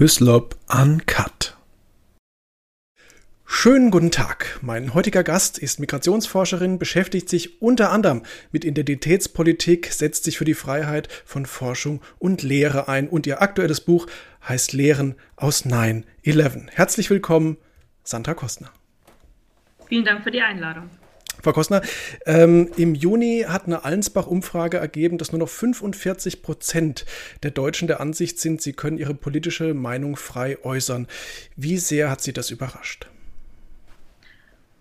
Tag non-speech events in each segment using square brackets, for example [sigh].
Hyslop Uncut. Schönen guten Tag. Mein heutiger Gast ist Migrationsforscherin, beschäftigt sich unter anderem mit Identitätspolitik, setzt sich für die Freiheit von Forschung und Lehre ein und ihr aktuelles Buch heißt Lehren aus 9-11. Herzlich willkommen, Sandra Kostner. Vielen Dank für die Einladung. Frau Kostner, ähm, im Juni hat eine Allensbach-Umfrage ergeben, dass nur noch 45 Prozent der Deutschen der Ansicht sind, sie können ihre politische Meinung frei äußern. Wie sehr hat Sie das überrascht?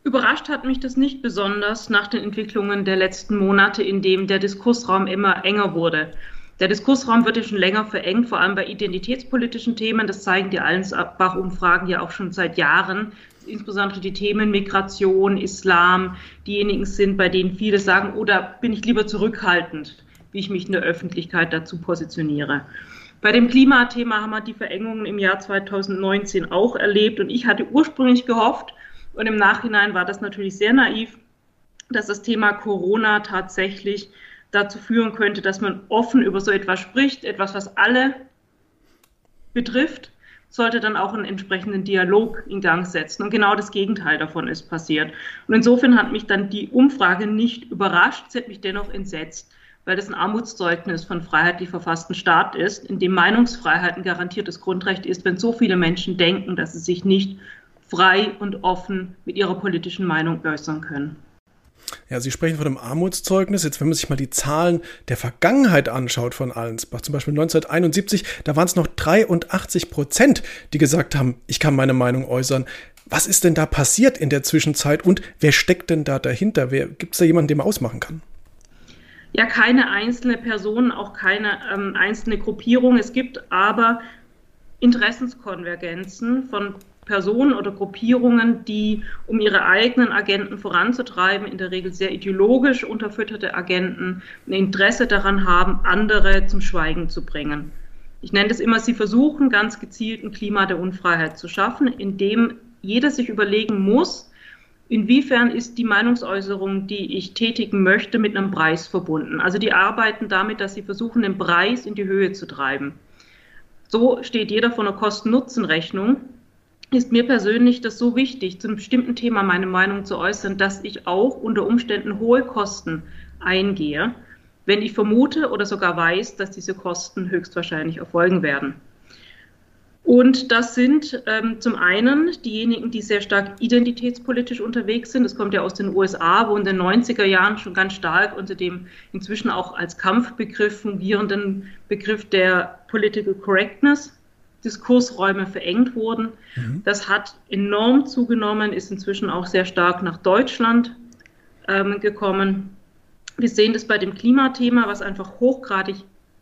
Überrascht hat mich das nicht besonders nach den Entwicklungen der letzten Monate, in dem der Diskursraum immer enger wurde. Der Diskursraum wird ja schon länger verengt, vor allem bei identitätspolitischen Themen. Das zeigen die Allensbach-Umfragen ja auch schon seit Jahren insbesondere die Themen Migration, Islam, diejenigen sind, bei denen viele sagen, oder bin ich lieber zurückhaltend, wie ich mich in der Öffentlichkeit dazu positioniere. Bei dem Klimathema haben wir die Verengungen im Jahr 2019 auch erlebt und ich hatte ursprünglich gehofft, und im Nachhinein war das natürlich sehr naiv, dass das Thema Corona tatsächlich dazu führen könnte, dass man offen über so etwas spricht, etwas, was alle betrifft, sollte dann auch einen entsprechenden Dialog in Gang setzen. Und genau das Gegenteil davon ist passiert. Und insofern hat mich dann die Umfrage nicht überrascht, sie hat mich dennoch entsetzt, weil das ein Armutszeugnis von freiheitlich verfassten Staat ist, in dem Meinungsfreiheit ein garantiertes Grundrecht ist, wenn so viele Menschen denken, dass sie sich nicht frei und offen mit ihrer politischen Meinung äußern können. Ja, Sie sprechen von einem Armutszeugnis. Jetzt, wenn man sich mal die Zahlen der Vergangenheit anschaut von Allensbach, zum Beispiel 1971, da waren es noch 83 Prozent, die gesagt haben, ich kann meine Meinung äußern. Was ist denn da passiert in der Zwischenzeit und wer steckt denn da dahinter? Gibt es da jemanden, den man ausmachen kann? Ja, keine einzelne Person, auch keine ähm, einzelne Gruppierung. Es gibt aber Interessenskonvergenzen von Personen oder Gruppierungen, die, um ihre eigenen Agenten voranzutreiben, in der Regel sehr ideologisch unterfütterte Agenten, ein Interesse daran haben, andere zum Schweigen zu bringen. Ich nenne das immer, sie versuchen ganz gezielt ein Klima der Unfreiheit zu schaffen, in dem jeder sich überlegen muss, inwiefern ist die Meinungsäußerung, die ich tätigen möchte, mit einem Preis verbunden. Also die arbeiten damit, dass sie versuchen, den Preis in die Höhe zu treiben. So steht jeder vor einer Kosten-Nutzen-Rechnung ist mir persönlich das so wichtig, zu einem bestimmten Thema meine Meinung zu äußern, dass ich auch unter Umständen hohe Kosten eingehe, wenn ich vermute oder sogar weiß, dass diese Kosten höchstwahrscheinlich erfolgen werden. Und das sind ähm, zum einen diejenigen, die sehr stark identitätspolitisch unterwegs sind. Das kommt ja aus den USA, wo in den 90er Jahren schon ganz stark unter dem inzwischen auch als Kampfbegriff fungierenden Begriff der Political Correctness Diskursräume verengt wurden. Mhm. Das hat enorm zugenommen, ist inzwischen auch sehr stark nach Deutschland ähm, gekommen. Wir sehen das bei dem Klimathema, was einfach hochgradig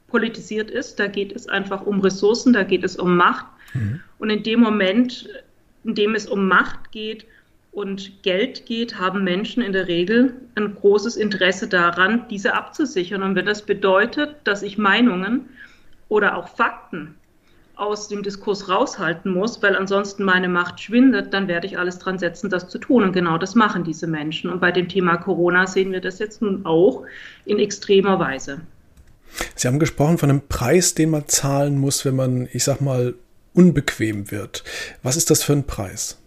politisiert ist. Da geht es einfach um Ressourcen, da geht es um Macht. Mhm. Und in dem Moment, in dem es um Macht geht und Geld geht, haben Menschen in der Regel ein großes Interesse daran, diese abzusichern. Und wenn das bedeutet, dass ich Meinungen oder auch Fakten aus dem Diskurs raushalten muss, weil ansonsten meine Macht schwindet, dann werde ich alles dran setzen, das zu tun. Und genau das machen diese Menschen. Und bei dem Thema Corona sehen wir das jetzt nun auch in extremer Weise. Sie haben gesprochen von einem Preis, den man zahlen muss, wenn man, ich sag mal, unbequem wird. Was ist das für ein Preis?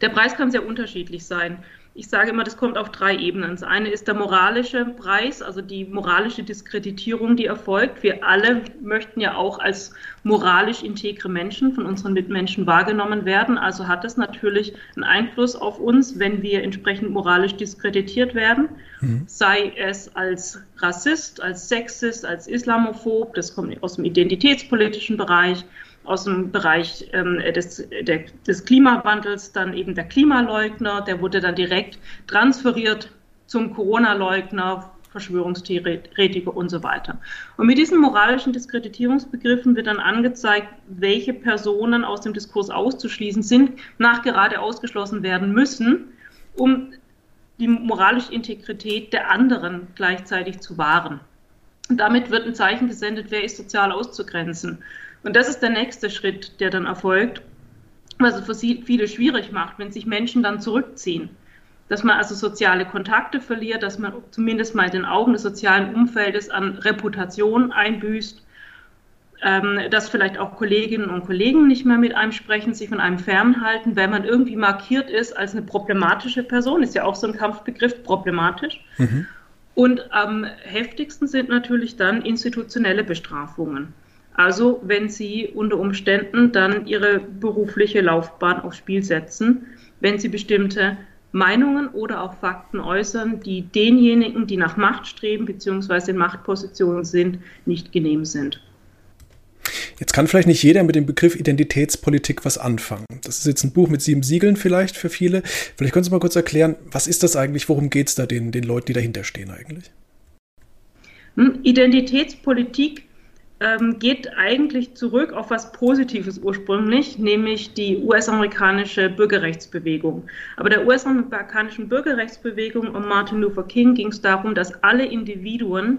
Der Preis kann sehr unterschiedlich sein ich sage immer, das kommt auf drei Ebenen. Das eine ist der moralische Preis, also die moralische Diskreditierung, die erfolgt. Wir alle möchten ja auch als moralisch integre Menschen von unseren Mitmenschen wahrgenommen werden. Also hat das natürlich einen Einfluss auf uns, wenn wir entsprechend moralisch diskreditiert werden, mhm. sei es als Rassist, als Sexist, als Islamophob, das kommt aus dem identitätspolitischen Bereich aus dem Bereich ähm, des, der, des Klimawandels dann eben der Klimaleugner, der wurde dann direkt transferiert zum Corona-Leugner, Verschwörungstheoretiker und so weiter. Und mit diesen moralischen Diskreditierungsbegriffen wird dann angezeigt, welche Personen aus dem Diskurs auszuschließen sind, nachgerade ausgeschlossen werden müssen, um die moralische Integrität der anderen gleichzeitig zu wahren. Und damit wird ein Zeichen gesendet, wer ist sozial auszugrenzen. Und das ist der nächste Schritt, der dann erfolgt, was es für viele schwierig macht, wenn sich Menschen dann zurückziehen. Dass man also soziale Kontakte verliert, dass man zumindest mal in den Augen des sozialen Umfeldes an Reputation einbüßt. ähm, dass vielleicht auch Kolleginnen und Kollegen nicht mehr mit einem sprechen, sich von einem fernhalten, wenn man irgendwie markiert ist als eine problematische Person, ist ja auch so ein Kampfbegriff, problematisch. Mhm. Und am heftigsten sind natürlich dann institutionelle Bestrafungen. Also wenn Sie unter Umständen dann Ihre berufliche Laufbahn aufs Spiel setzen, wenn Sie bestimmte Meinungen oder auch Fakten äußern, die denjenigen, die nach Macht streben bzw. in Machtpositionen sind, nicht genehm sind. Jetzt kann vielleicht nicht jeder mit dem Begriff Identitätspolitik was anfangen. Das ist jetzt ein Buch mit sieben Siegeln vielleicht für viele. Vielleicht können Sie mal kurz erklären, was ist das eigentlich, worum geht es da den, den Leuten, die dahinter stehen eigentlich? Identitätspolitik ähm, geht eigentlich zurück auf was Positives ursprünglich, nämlich die US-amerikanische Bürgerrechtsbewegung. Aber der US-amerikanischen Bürgerrechtsbewegung um Martin Luther King ging es darum, dass alle Individuen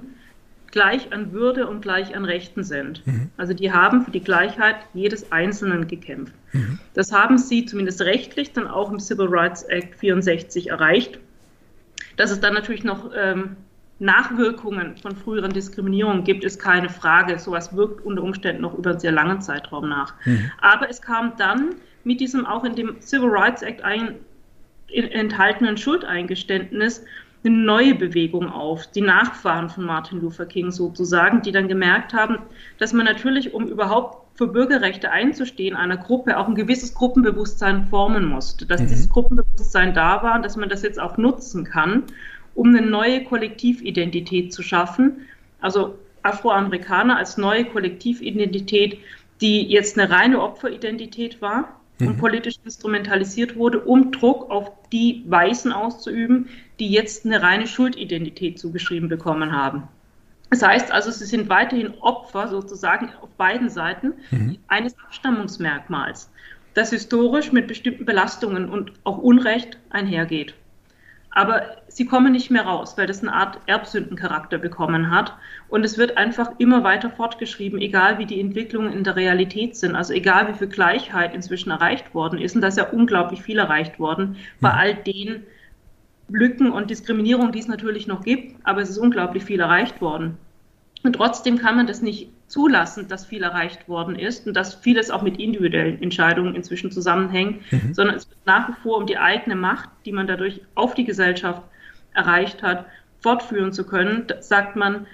gleich an Würde und gleich an Rechten sind. Mhm. Also die haben für die Gleichheit jedes Einzelnen gekämpft. Mhm. Das haben sie zumindest rechtlich dann auch im Civil Rights Act 64 erreicht. Dass es dann natürlich noch ähm, Nachwirkungen von früheren Diskriminierungen gibt, ist keine Frage. Sowas wirkt unter Umständen noch über einen sehr langen Zeitraum nach. Mhm. Aber es kam dann mit diesem auch in dem Civil Rights Act ein, enthaltenen Schuldeingeständnis eine neue Bewegung auf, die Nachfahren von Martin Luther King sozusagen, die dann gemerkt haben, dass man natürlich, um überhaupt für Bürgerrechte einzustehen, einer Gruppe auch ein gewisses Gruppenbewusstsein formen musste, dass mhm. dieses Gruppenbewusstsein da war und dass man das jetzt auch nutzen kann, um eine neue Kollektividentität zu schaffen. Also Afroamerikaner als neue Kollektividentität, die jetzt eine reine Opferidentität war, und mhm. politisch instrumentalisiert wurde, um Druck auf die Weißen auszuüben, die jetzt eine reine Schuldidentität zugeschrieben bekommen haben. Das heißt also, sie sind weiterhin Opfer sozusagen auf beiden Seiten mhm. eines Abstammungsmerkmals, das historisch mit bestimmten Belastungen und auch Unrecht einhergeht. Aber sie kommen nicht mehr raus, weil das eine Art Erbsündencharakter bekommen hat. Und es wird einfach immer weiter fortgeschrieben, egal wie die Entwicklungen in der Realität sind. Also egal wie viel Gleichheit inzwischen erreicht worden ist. Und da ist ja unglaublich viel erreicht worden bei all den Lücken und Diskriminierungen, die es natürlich noch gibt. Aber es ist unglaublich viel erreicht worden. Und trotzdem kann man das nicht zulassen, dass viel erreicht worden ist und dass vieles auch mit individuellen Entscheidungen inzwischen zusammenhängt, mhm. sondern es wird nach wie vor um die eigene Macht, die man dadurch auf die Gesellschaft erreicht hat, fortführen zu können, sagt man,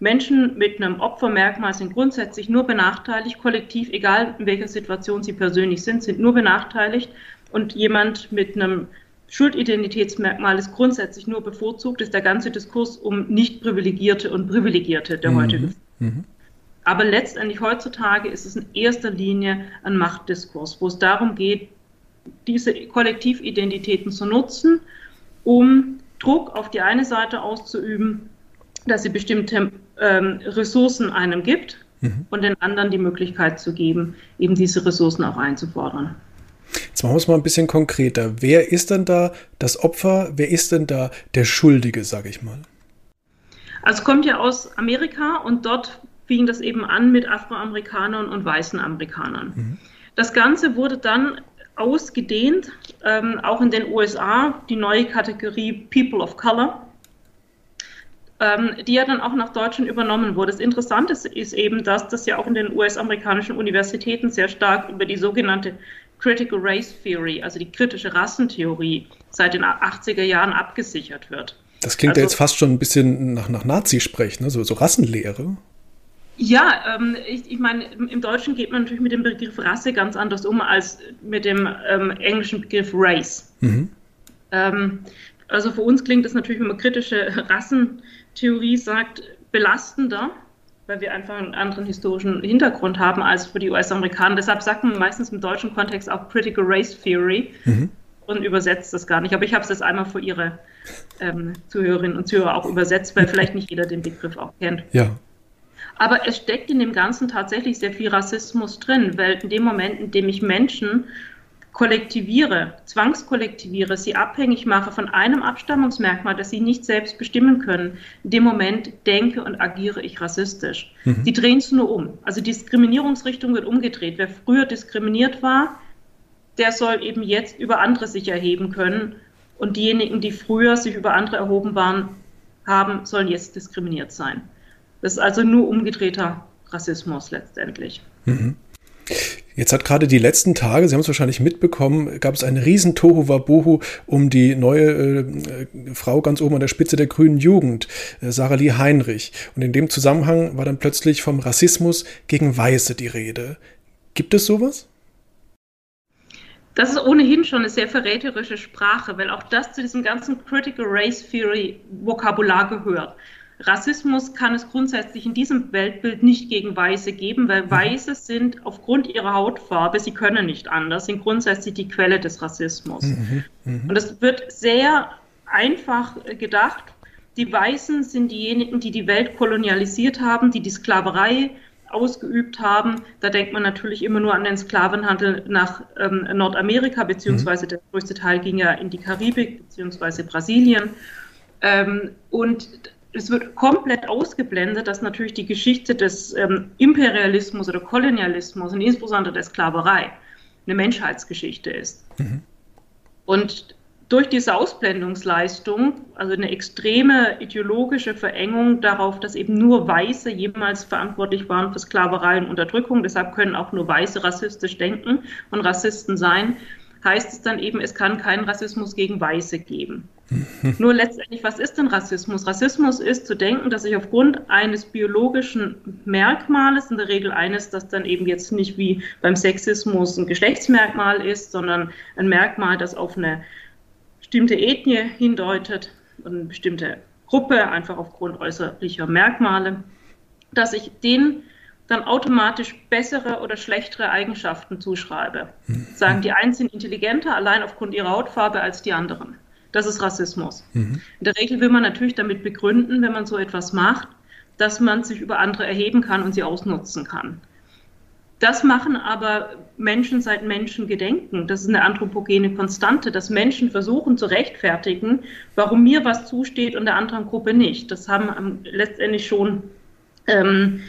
Menschen mit einem Opfermerkmal sind grundsätzlich nur benachteiligt, kollektiv, egal in welcher Situation sie persönlich sind, sind nur benachteiligt und jemand mit einem Schuldidentitätsmerkmal ist grundsätzlich nur bevorzugt, ist der ganze Diskurs um Nicht-Privilegierte und Privilegierte, der mhm. heute mhm. Aber letztendlich heutzutage ist es in erster Linie ein Machtdiskurs, wo es darum geht, diese Kollektividentitäten zu nutzen, um Druck auf die eine Seite auszuüben, dass sie bestimmte ähm, Ressourcen einem gibt mhm. und den anderen die Möglichkeit zu geben, eben diese Ressourcen auch einzufordern. Jetzt machen wir es mal ein bisschen konkreter. Wer ist denn da das Opfer? Wer ist denn da der Schuldige, sage ich mal? Also es kommt ja aus Amerika und dort fing das eben an mit Afroamerikanern und weißen Amerikanern. Mhm. Das Ganze wurde dann ausgedehnt, ähm, auch in den USA, die neue Kategorie People of Color, ähm, die ja dann auch nach Deutschland übernommen wurde. Das Interessante ist eben, dass das ja auch in den US-amerikanischen Universitäten sehr stark über die sogenannte Critical Race Theory, also die kritische Rassentheorie, seit den 80er Jahren abgesichert wird. Das klingt also, ja jetzt fast schon ein bisschen nach, nach Nazi-Sprech, ne? so, so Rassenlehre. Ja, ähm, ich, ich meine, im Deutschen geht man natürlich mit dem Begriff Rasse ganz anders um als mit dem ähm, englischen Begriff Race. Mhm. Ähm, also für uns klingt das natürlich, wenn man kritische Rassentheorie sagt, belastender, weil wir einfach einen anderen historischen Hintergrund haben als für die US-Amerikaner. Deshalb sagt man meistens im deutschen Kontext auch Critical Race Theory mhm. und übersetzt das gar nicht. Aber ich habe es jetzt einmal für Ihre ähm, Zuhörerinnen und Zuhörer auch übersetzt, weil vielleicht nicht jeder den Begriff auch kennt. Ja. Aber es steckt in dem Ganzen tatsächlich sehr viel Rassismus drin, weil in dem Moment, in dem ich Menschen kollektiviere, zwangskollektiviere, sie abhängig mache von einem Abstammungsmerkmal, das sie nicht selbst bestimmen können, in dem Moment denke und agiere ich rassistisch. Mhm. Die drehen es nur um. Also die Diskriminierungsrichtung wird umgedreht. Wer früher diskriminiert war, der soll eben jetzt über andere sich erheben können. Und diejenigen, die früher sich über andere erhoben waren, haben, sollen jetzt diskriminiert sein. Das ist also nur umgedrehter Rassismus letztendlich. Mhm. Jetzt hat gerade die letzten Tage, Sie haben es wahrscheinlich mitbekommen, gab es einen riesen Tohu Wabohu um die neue äh, Frau ganz oben an der Spitze der grünen Jugend, äh, Sarah Lee Heinrich. Und in dem Zusammenhang war dann plötzlich vom Rassismus gegen Weiße die Rede. Gibt es sowas? Das ist ohnehin schon eine sehr verräterische Sprache, weil auch das zu diesem ganzen Critical Race Theory Vokabular gehört. Rassismus kann es grundsätzlich in diesem Weltbild nicht gegen Weiße geben, weil mhm. Weiße sind aufgrund ihrer Hautfarbe, sie können nicht anders, sind grundsätzlich die Quelle des Rassismus. Mhm, mh. Und es wird sehr einfach gedacht, die Weißen sind diejenigen, die die Welt kolonialisiert haben, die die Sklaverei ausgeübt haben. Da denkt man natürlich immer nur an den Sklavenhandel nach ähm, Nordamerika, beziehungsweise mhm. der größte Teil ging ja in die Karibik, beziehungsweise Brasilien. Ähm, und es wird komplett ausgeblendet, dass natürlich die Geschichte des ähm, Imperialismus oder Kolonialismus und insbesondere der Sklaverei eine Menschheitsgeschichte ist. Mhm. Und durch diese Ausblendungsleistung, also eine extreme ideologische Verengung darauf, dass eben nur Weiße jemals verantwortlich waren für Sklaverei und Unterdrückung, deshalb können auch nur Weiße rassistisch denken und Rassisten sein, heißt es dann eben, es kann keinen Rassismus gegen Weiße geben. [laughs] Nur letztendlich, was ist denn Rassismus? Rassismus ist zu denken, dass ich aufgrund eines biologischen Merkmales, in der Regel eines, das dann eben jetzt nicht wie beim Sexismus ein Geschlechtsmerkmal ist, sondern ein Merkmal, das auf eine bestimmte Ethnie hindeutet und eine bestimmte Gruppe, einfach aufgrund äußerlicher Merkmale, dass ich den dann automatisch bessere oder schlechtere Eigenschaften zuschreibe. Mhm. Sagen, die einen sind intelligenter allein aufgrund ihrer Hautfarbe als die anderen. Das ist Rassismus. Mhm. In der Regel will man natürlich damit begründen, wenn man so etwas macht, dass man sich über andere erheben kann und sie ausnutzen kann. Das machen aber Menschen seit Menschen gedenken. Das ist eine anthropogene Konstante, dass Menschen versuchen zu rechtfertigen, warum mir was zusteht und der anderen Gruppe nicht. Das haben letztendlich schon ähm,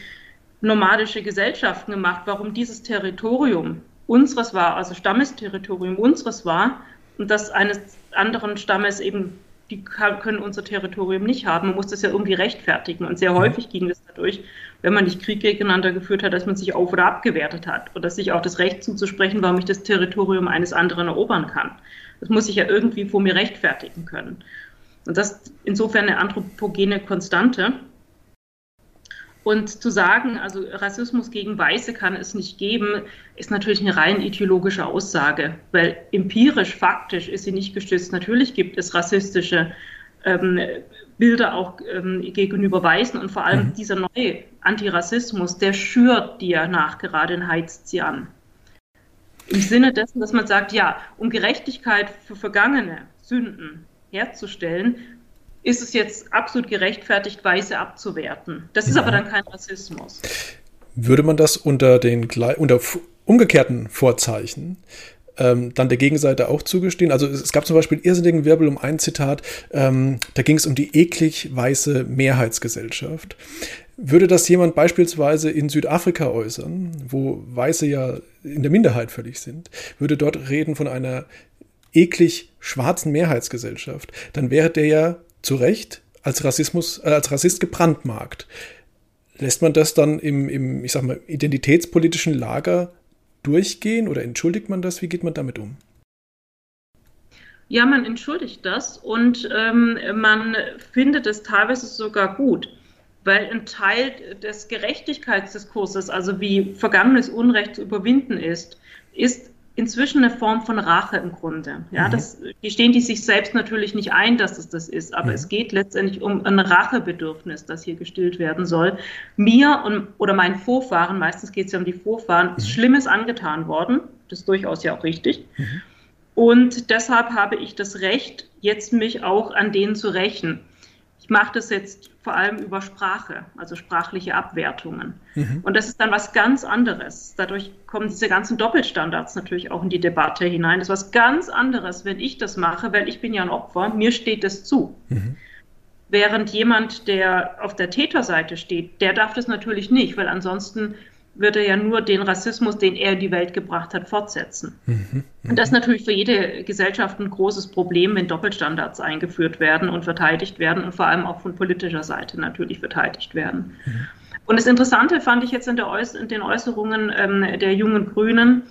nomadische Gesellschaften gemacht, warum dieses Territorium unseres war, also Stammesterritorium unseres war und das eines anderen Stammes eben, die können unser Territorium nicht haben. Man muss das ja irgendwie rechtfertigen. Und sehr häufig ging es dadurch, wenn man nicht Krieg gegeneinander geführt hat, dass man sich auf- oder abgewertet hat oder sich auch das Recht zuzusprechen, warum ich das Territorium eines anderen erobern kann. Das muss ich ja irgendwie vor mir rechtfertigen können. Und das ist insofern eine anthropogene Konstante. Und zu sagen, also Rassismus gegen Weiße kann es nicht geben, ist natürlich eine rein ideologische Aussage, weil empirisch, faktisch ist sie nicht gestützt. Natürlich gibt es rassistische ähm, Bilder auch ähm, gegenüber Weißen und vor allem mhm. dieser neue Antirassismus, der schürt dir nachgerade und heizt sie an. Im Sinne dessen, dass man sagt, ja, um Gerechtigkeit für vergangene Sünden herzustellen, ist es jetzt absolut gerechtfertigt, Weiße abzuwerten. Das ist ja. aber dann kein Rassismus. Würde man das unter den unter umgekehrten Vorzeichen ähm, dann der Gegenseite auch zugestehen? Also es, es gab zum Beispiel irrsinnigen Wirbel um ein Zitat, ähm, da ging es um die eklig weiße Mehrheitsgesellschaft. Würde das jemand beispielsweise in Südafrika äußern, wo Weiße ja in der Minderheit völlig sind, würde dort reden von einer eklig schwarzen Mehrheitsgesellschaft, dann wäre der ja zu Recht als Rassismus, äh, als Rassist gebrandmarkt. Lässt man das dann im, im, ich sag mal, identitätspolitischen Lager durchgehen oder entschuldigt man das? Wie geht man damit um? Ja, man entschuldigt das und ähm, man findet es teilweise sogar gut, weil ein Teil des Gerechtigkeitsdiskurses, also wie vergangenes Unrecht zu überwinden ist, ist inzwischen eine Form von Rache im Grunde. Ja, mhm. das gestehen die sich selbst natürlich nicht ein, dass es das ist, aber mhm. es geht letztendlich um ein Rachebedürfnis, das hier gestillt werden soll. Mir und, oder meinen Vorfahren, meistens geht es ja um die Vorfahren, mhm. ist Schlimmes angetan worden. Das ist durchaus ja auch richtig. Mhm. Und deshalb habe ich das Recht, jetzt mich auch an denen zu rächen. Ich mache das jetzt vor allem über Sprache, also sprachliche Abwertungen. Mhm. Und das ist dann was ganz anderes. Dadurch kommen diese ganzen Doppelstandards natürlich auch in die Debatte hinein. Das ist was ganz anderes, wenn ich das mache, weil ich bin ja ein Opfer, mir steht das zu. Mhm. Während jemand, der auf der Täterseite steht, der darf das natürlich nicht, weil ansonsten wird er ja nur den Rassismus, den er in die Welt gebracht hat, fortsetzen. Mhm, und das ist natürlich für jede Gesellschaft ein großes Problem, wenn Doppelstandards eingeführt werden und verteidigt werden und vor allem auch von politischer Seite natürlich verteidigt werden. Mhm. Und das Interessante fand ich jetzt in, Äuß in den Äußerungen ähm, der jungen Grünen,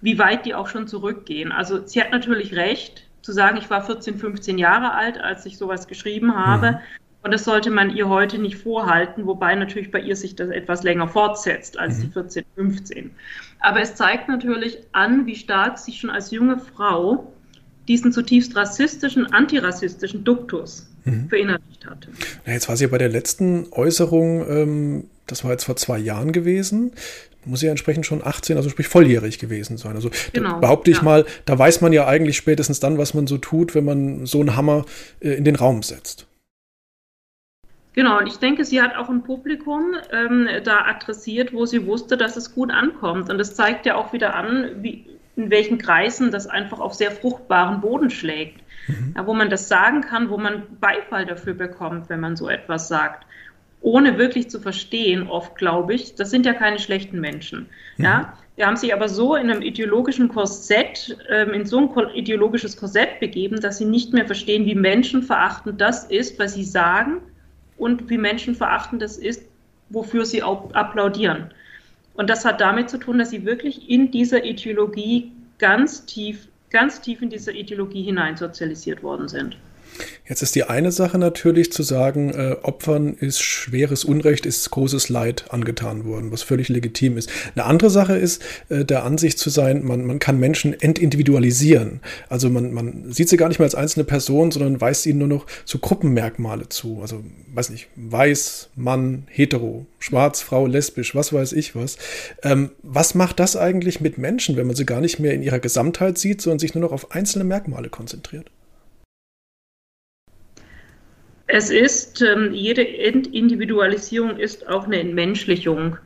wie weit die auch schon zurückgehen. Also sie hat natürlich recht zu sagen, ich war 14, 15 Jahre alt, als ich sowas geschrieben habe. Mhm. Und das sollte man ihr heute nicht vorhalten, wobei natürlich bei ihr sich das etwas länger fortsetzt als mhm. die 14, 15. Aber es zeigt natürlich an, wie stark sie schon als junge Frau diesen zutiefst rassistischen, antirassistischen Duktus mhm. verinnerlicht hatte. Na, jetzt war sie ja bei der letzten Äußerung, ähm, das war jetzt vor zwei Jahren gewesen, muss sie ja entsprechend schon 18, also sprich volljährig gewesen sein. Also genau, behaupte ich ja. mal, da weiß man ja eigentlich spätestens dann, was man so tut, wenn man so einen Hammer äh, in den Raum setzt. Genau, und ich denke, sie hat auch ein Publikum ähm, da adressiert, wo sie wusste, dass es gut ankommt. Und das zeigt ja auch wieder an, wie, in welchen Kreisen das einfach auf sehr fruchtbaren Boden schlägt. Mhm. Ja, wo man das sagen kann, wo man Beifall dafür bekommt, wenn man so etwas sagt ohne wirklich zu verstehen, oft glaube ich, das sind ja keine schlechten Menschen. Mhm. Ja, die haben sich aber so in einem ideologischen Korsett, ähm, in so ein ideologisches Korsett begeben, dass sie nicht mehr verstehen, wie menschenverachtend das ist, was sie sagen und wie menschenverachtend das ist, wofür sie auch applaudieren. Und das hat damit zu tun, dass sie wirklich in dieser Ideologie ganz tief, ganz tief in diese Ideologie hineinsozialisiert worden sind. Jetzt ist die eine Sache natürlich zu sagen, äh, Opfern ist schweres Unrecht, ist großes Leid angetan worden, was völlig legitim ist. Eine andere Sache ist, äh, der Ansicht zu sein, man, man kann Menschen entindividualisieren. Also man, man sieht sie gar nicht mehr als einzelne Person, sondern weist ihnen nur noch so Gruppenmerkmale zu. Also, weiß nicht, weiß, Mann, hetero, schwarz, Frau, lesbisch, was weiß ich was. Ähm, was macht das eigentlich mit Menschen, wenn man sie gar nicht mehr in ihrer Gesamtheit sieht, sondern sich nur noch auf einzelne Merkmale konzentriert? Es ist, ähm, jede Individualisierung ist auch eine Entmenschlichung.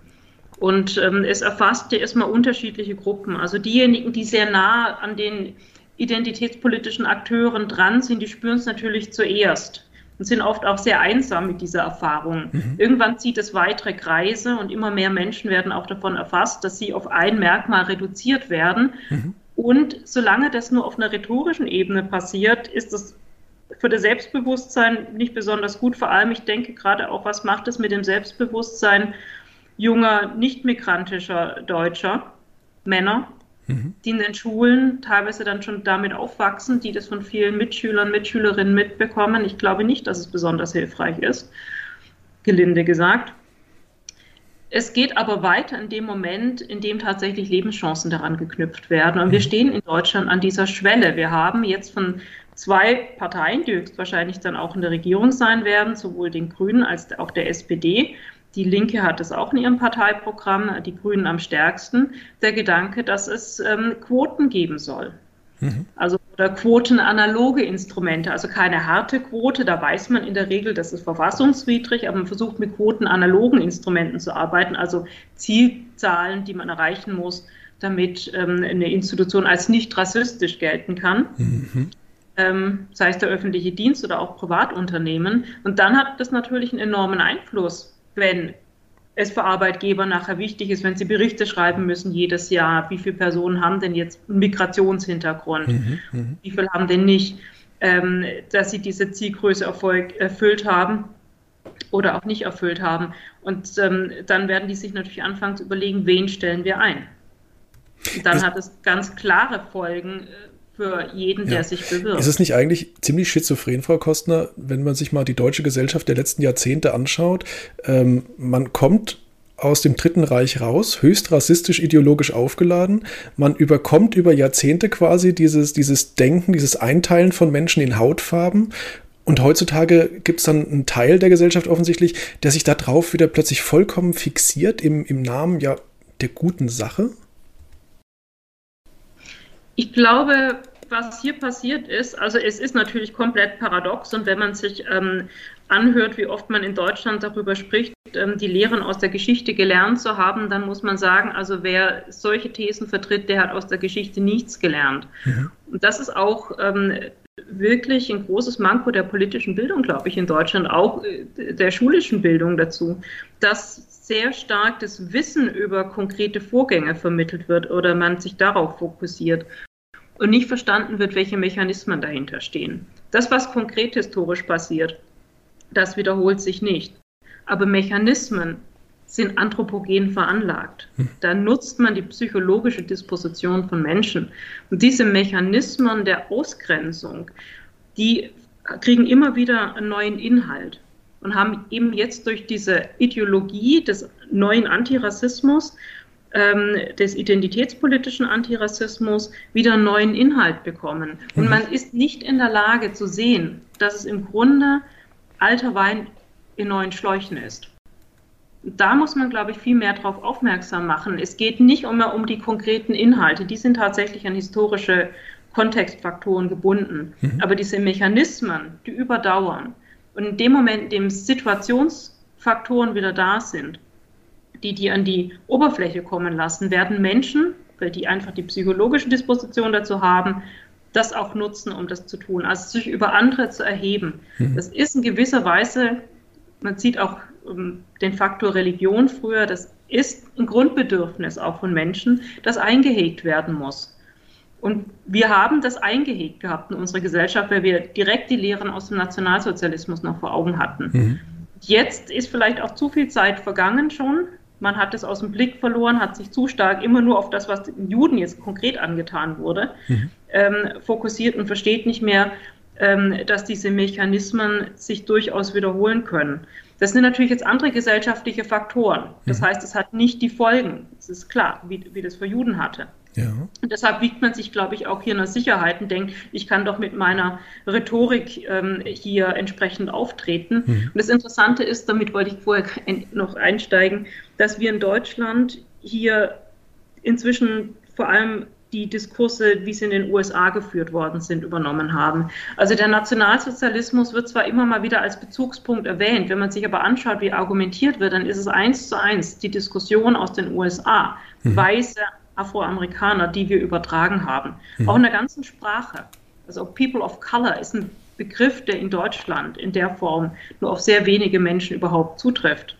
Und ähm, es erfasst ja erstmal unterschiedliche Gruppen. Also diejenigen, die sehr nah an den identitätspolitischen Akteuren dran sind, die spüren es natürlich zuerst und sind oft auch sehr einsam mit dieser Erfahrung. Mhm. Irgendwann zieht es weitere Kreise und immer mehr Menschen werden auch davon erfasst, dass sie auf ein Merkmal reduziert werden. Mhm. Und solange das nur auf einer rhetorischen Ebene passiert, ist es für das Selbstbewusstsein nicht besonders gut. Vor allem, ich denke gerade auch, was macht es mit dem Selbstbewusstsein junger, nicht migrantischer Deutscher, Männer, mhm. die in den Schulen teilweise dann schon damit aufwachsen, die das von vielen Mitschülern, Mitschülerinnen mitbekommen. Ich glaube nicht, dass es besonders hilfreich ist, gelinde gesagt. Es geht aber weiter in dem Moment, in dem tatsächlich Lebenschancen daran geknüpft werden. Und wir mhm. stehen in Deutschland an dieser Schwelle. Wir haben jetzt von zwei Parteien, die höchstwahrscheinlich dann auch in der Regierung sein werden, sowohl den Grünen als auch der SPD. Die Linke hat es auch in ihrem Parteiprogramm, die Grünen am stärksten, der Gedanke, dass es ähm, Quoten geben soll. Mhm. Also oder quotenanaloge Instrumente, also keine harte Quote, da weiß man in der Regel, das ist verfassungswidrig, aber man versucht mit quotenanalogen Instrumenten zu arbeiten, also Zielzahlen, die man erreichen muss, damit ähm, eine Institution als nicht rassistisch gelten kann. Mhm ähm, sei es der öffentliche Dienst oder auch Privatunternehmen. Und dann hat das natürlich einen enormen Einfluss, wenn es für Arbeitgeber nachher wichtig ist, wenn sie Berichte schreiben müssen jedes Jahr, wie viele Personen haben denn jetzt einen Migrationshintergrund, mhm, mhm. wie viele haben denn nicht, ähm, dass sie diese Zielgröße Erfolg, erfüllt haben oder auch nicht erfüllt haben. Und ähm, dann werden die sich natürlich anfangen zu überlegen, wen stellen wir ein. Und dann das hat es ganz klare Folgen äh, für jeden, ja. der sich bewirbt. Ist es nicht eigentlich ziemlich schizophren, Frau Kostner, wenn man sich mal die deutsche Gesellschaft der letzten Jahrzehnte anschaut? Ähm, man kommt aus dem Dritten Reich raus, höchst rassistisch ideologisch aufgeladen. Man überkommt über Jahrzehnte quasi dieses, dieses Denken, dieses Einteilen von Menschen in Hautfarben. Und heutzutage gibt es dann einen Teil der Gesellschaft offensichtlich, der sich darauf wieder plötzlich vollkommen fixiert im, im Namen ja der guten Sache. Ich glaube, was hier passiert ist, also es ist natürlich komplett paradox und wenn man sich ähm, anhört, wie oft man in Deutschland darüber spricht, ähm, die Lehren aus der Geschichte gelernt zu haben, dann muss man sagen, also wer solche Thesen vertritt, der hat aus der Geschichte nichts gelernt. Mhm. Und das ist auch ähm, wirklich ein großes Manko der politischen Bildung, glaube ich, in Deutschland, auch äh, der schulischen Bildung dazu, dass sehr stark das Wissen über konkrete Vorgänge vermittelt wird oder man sich darauf fokussiert und nicht verstanden wird, welche Mechanismen dahinter stehen. Das, was konkret historisch passiert, das wiederholt sich nicht. Aber Mechanismen, sind anthropogen veranlagt. Hm. Da nutzt man die psychologische Disposition von Menschen. Und diese Mechanismen der Ausgrenzung, die kriegen immer wieder einen neuen Inhalt und haben eben jetzt durch diese Ideologie des neuen Antirassismus, ähm, des identitätspolitischen Antirassismus wieder einen neuen Inhalt bekommen. Und mhm. man ist nicht in der Lage zu sehen, dass es im Grunde alter Wein in neuen Schläuchen ist. Da muss man, glaube ich, viel mehr darauf aufmerksam machen. Es geht nicht immer um die konkreten Inhalte, die sind tatsächlich an historische Kontextfaktoren gebunden. Mhm. Aber diese Mechanismen, die überdauern, und in dem Moment, in dem Situationsfaktoren wieder da sind, die die an die Oberfläche kommen lassen, werden Menschen, weil die einfach die psychologische Disposition dazu haben, das auch nutzen, um das zu tun, also sich über andere zu erheben. Mhm. Das ist in gewisser Weise, man sieht auch um, ähm, den Faktor Religion früher, das ist ein Grundbedürfnis auch von Menschen, das eingehegt werden muss. Und wir haben das eingehegt gehabt in unserer Gesellschaft, weil wir direkt die Lehren aus dem Nationalsozialismus noch vor Augen hatten. Mhm. Jetzt ist vielleicht auch zu viel Zeit vergangen schon. Man hat es aus dem Blick verloren, hat sich zu stark immer nur auf das, was den Juden jetzt konkret angetan wurde, mhm. ähm, fokussiert und versteht nicht mehr, ähm, dass diese Mechanismen sich durchaus wiederholen können. Das sind natürlich jetzt andere gesellschaftliche Faktoren. Das mhm. heißt, es hat nicht die Folgen. Es ist klar, wie, wie das für Juden hatte. Ja. Und deshalb wiegt man sich, glaube ich, auch hier in der Sicherheit und denkt, ich kann doch mit meiner Rhetorik ähm, hier entsprechend auftreten. Mhm. Und das Interessante ist, damit wollte ich vorher noch einsteigen, dass wir in Deutschland hier inzwischen vor allem die Diskurse, wie sie in den USA geführt worden sind, übernommen haben. Also der Nationalsozialismus wird zwar immer mal wieder als Bezugspunkt erwähnt, wenn man sich aber anschaut, wie argumentiert wird, dann ist es eins zu eins die Diskussion aus den USA. Mhm. Weiße Afroamerikaner, die wir übertragen haben. Mhm. Auch in der ganzen Sprache. Also People of Color ist ein Begriff, der in Deutschland in der Form nur auf sehr wenige Menschen überhaupt zutrifft.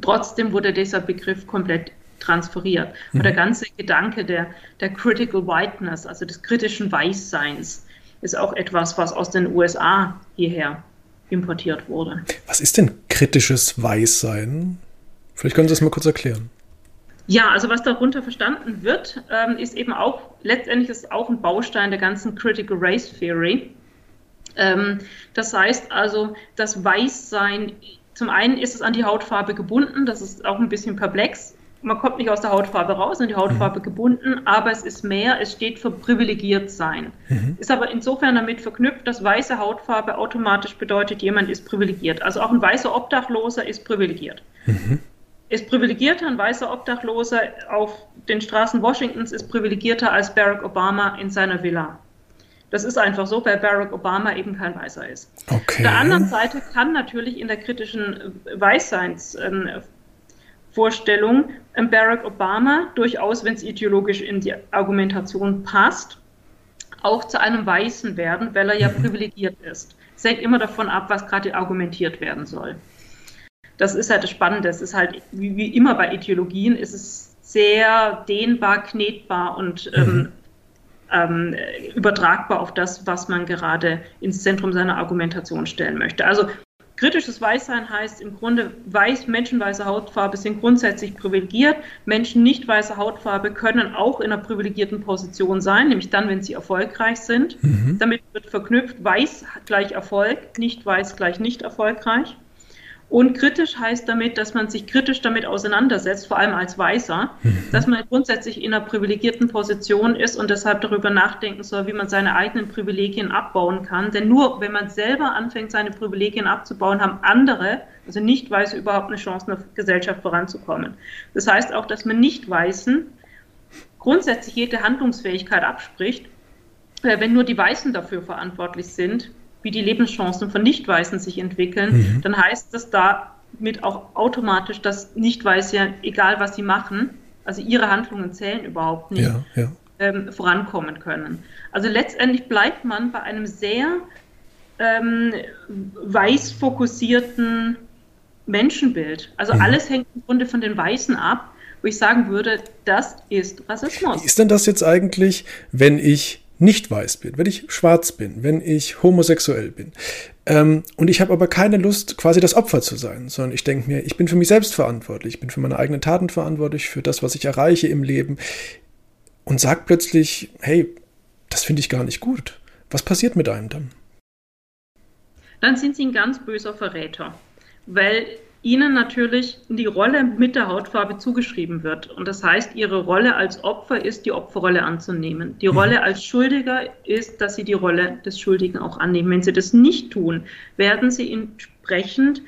Trotzdem wurde dieser Begriff komplett transferiert. Mhm. Und der ganze Gedanke der, der Critical Whiteness, also des kritischen Weißseins, ist auch etwas, was aus den USA hierher importiert wurde. Was ist denn kritisches Weißsein? Vielleicht können Sie das mal kurz erklären. Ja, also was darunter verstanden wird, ähm, ist eben auch, letztendlich ist auch ein Baustein der ganzen Critical Race Theory. Ähm, das heißt also, das Weißsein, zum einen ist es an die Hautfarbe gebunden, das ist auch ein bisschen perplex. Man kommt nicht aus der Hautfarbe raus, an die Hautfarbe mhm. gebunden, aber es ist mehr, es steht für privilegiert sein. Mhm. Ist aber insofern damit verknüpft, dass weiße Hautfarbe automatisch bedeutet, jemand ist privilegiert. Also auch ein weißer Obdachloser ist privilegiert. Mhm ist privilegierter, ein weißer Obdachloser auf den Straßen Washingtons ist privilegierter als Barack Obama in seiner Villa. Das ist einfach so, weil Barack Obama eben kein Weißer ist. Okay. Auf der anderen Seite kann natürlich in der kritischen Weißseinsvorstellung ähm, Barack Obama durchaus, wenn es ideologisch in die Argumentation passt, auch zu einem Weißen werden, weil er ja mhm. privilegiert ist. Es hängt immer davon ab, was gerade argumentiert werden soll das ist halt das Spannende. Es ist halt, wie, wie immer bei Ideologien, ist es sehr dehnbar, knetbar und ähm, mhm. ähm, übertragbar auf das, was man gerade ins Zentrum seiner Argumentation stellen möchte. Also kritisches Weißsein heißt im Grunde, weiß, Menschen weißer Hautfarbe sind grundsätzlich privilegiert. Menschen nicht weißer Hautfarbe können auch in einer privilegierten Position sein, nämlich dann, wenn sie erfolgreich sind. Mhm. Damit wird verknüpft, weiß gleich Erfolg, nicht weiß gleich nicht erfolgreich. Und kritisch heißt damit, dass man sich kritisch damit auseinandersetzt, vor allem als Weißer, mhm. dass man grundsätzlich in einer privilegierten Position ist und deshalb darüber nachdenken soll, wie man seine eigenen Privilegien abbauen kann. Denn nur wenn man selber anfängt, seine Privilegien abzubauen, haben andere, also Nicht-Weiße, überhaupt eine Chance, in der Gesellschaft voranzukommen. Das heißt auch, dass man Nicht-Weißen grundsätzlich jede Handlungsfähigkeit abspricht, äh, wenn nur die Weißen dafür verantwortlich sind, wie die Lebenschancen von Nicht-Weißen sich entwickeln, mhm. dann heißt das damit auch automatisch, dass Nicht-Weiße, egal was sie machen, also ihre Handlungen zählen überhaupt nicht, ja, ja. Ähm, vorankommen können. Also letztendlich bleibt man bei einem sehr ähm, weiß fokussierten Menschenbild. Also mhm. alles hängt im Grunde von den Weißen ab, wo ich sagen würde, das ist Rassismus. Wie ist denn das jetzt eigentlich, wenn ich nicht weiß bin, wenn ich schwarz bin, wenn ich homosexuell bin. Ähm, und ich habe aber keine Lust, quasi das Opfer zu sein, sondern ich denke mir, ich bin für mich selbst verantwortlich, ich bin für meine eigenen Taten verantwortlich, für das, was ich erreiche im Leben. Und sage plötzlich, hey, das finde ich gar nicht gut. Was passiert mit einem dann? Dann sind sie ein ganz böser Verräter, weil ihnen natürlich die Rolle mit der Hautfarbe zugeschrieben wird. Und das heißt, ihre Rolle als Opfer ist, die Opferrolle anzunehmen. Die mhm. Rolle als Schuldiger ist, dass sie die Rolle des Schuldigen auch annehmen. Wenn sie das nicht tun, werden sie entsprechend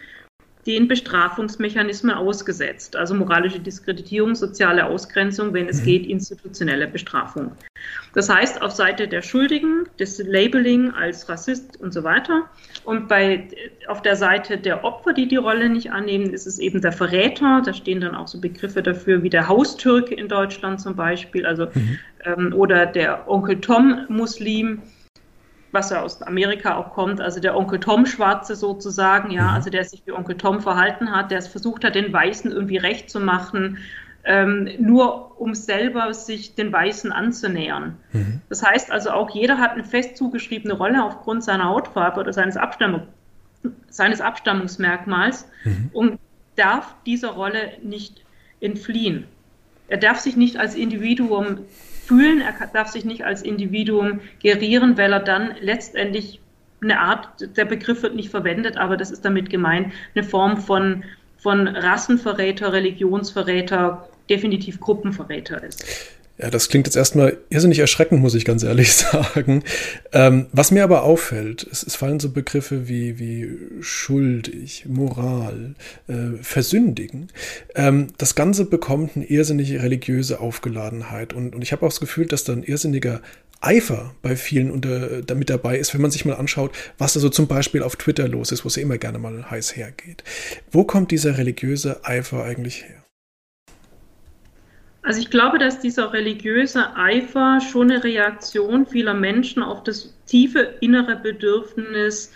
den Bestrafungsmechanismen ausgesetzt, also moralische Diskreditierung, soziale Ausgrenzung, wenn es mhm. geht, institutionelle Bestrafung. Das heißt, auf Seite der Schuldigen, das Labeling als Rassist und so weiter. Und bei, auf der Seite der Opfer, die die Rolle nicht annehmen, ist es eben der Verräter. Da stehen dann auch so Begriffe dafür wie der Haustürke in Deutschland zum Beispiel, also, mhm. ähm, oder der Onkel Tom Muslim was ja aus Amerika auch kommt, also der Onkel Tom Schwarze sozusagen, ja, mhm. also der sich wie Onkel Tom verhalten hat, der es versucht hat, den Weißen irgendwie recht zu machen, ähm, nur um selber sich den Weißen anzunähern. Mhm. Das heißt also auch, jeder hat eine fest zugeschriebene Rolle aufgrund seiner Hautfarbe oder seines, Abstammung, seines Abstammungsmerkmals mhm. und darf dieser Rolle nicht entfliehen. Er darf sich nicht als Individuum fühlen, er darf sich nicht als Individuum gerieren, weil er dann letztendlich eine Art, der Begriff wird nicht verwendet, aber das ist damit gemeint, eine Form von, von Rassenverräter, Religionsverräter, definitiv Gruppenverräter ist. Ja, das klingt jetzt erstmal irrsinnig erschreckend, muss ich ganz ehrlich [laughs] sagen. Ähm, was mir aber auffällt, es, es, fallen so Begriffe wie, wie schuldig, Moral, äh, versündigen. Ähm, das Ganze bekommt eine irrsinnige religiöse Aufgeladenheit. Und, und ich habe auch das Gefühl, dass da ein irrsinniger Eifer bei vielen unter, damit dabei ist, wenn man sich mal anschaut, was da so zum Beispiel auf Twitter los ist, wo es ja immer gerne mal heiß hergeht. Wo kommt dieser religiöse Eifer eigentlich her? Also ich glaube, dass dieser religiöse Eifer schon eine Reaktion vieler Menschen auf das tiefe innere Bedürfnis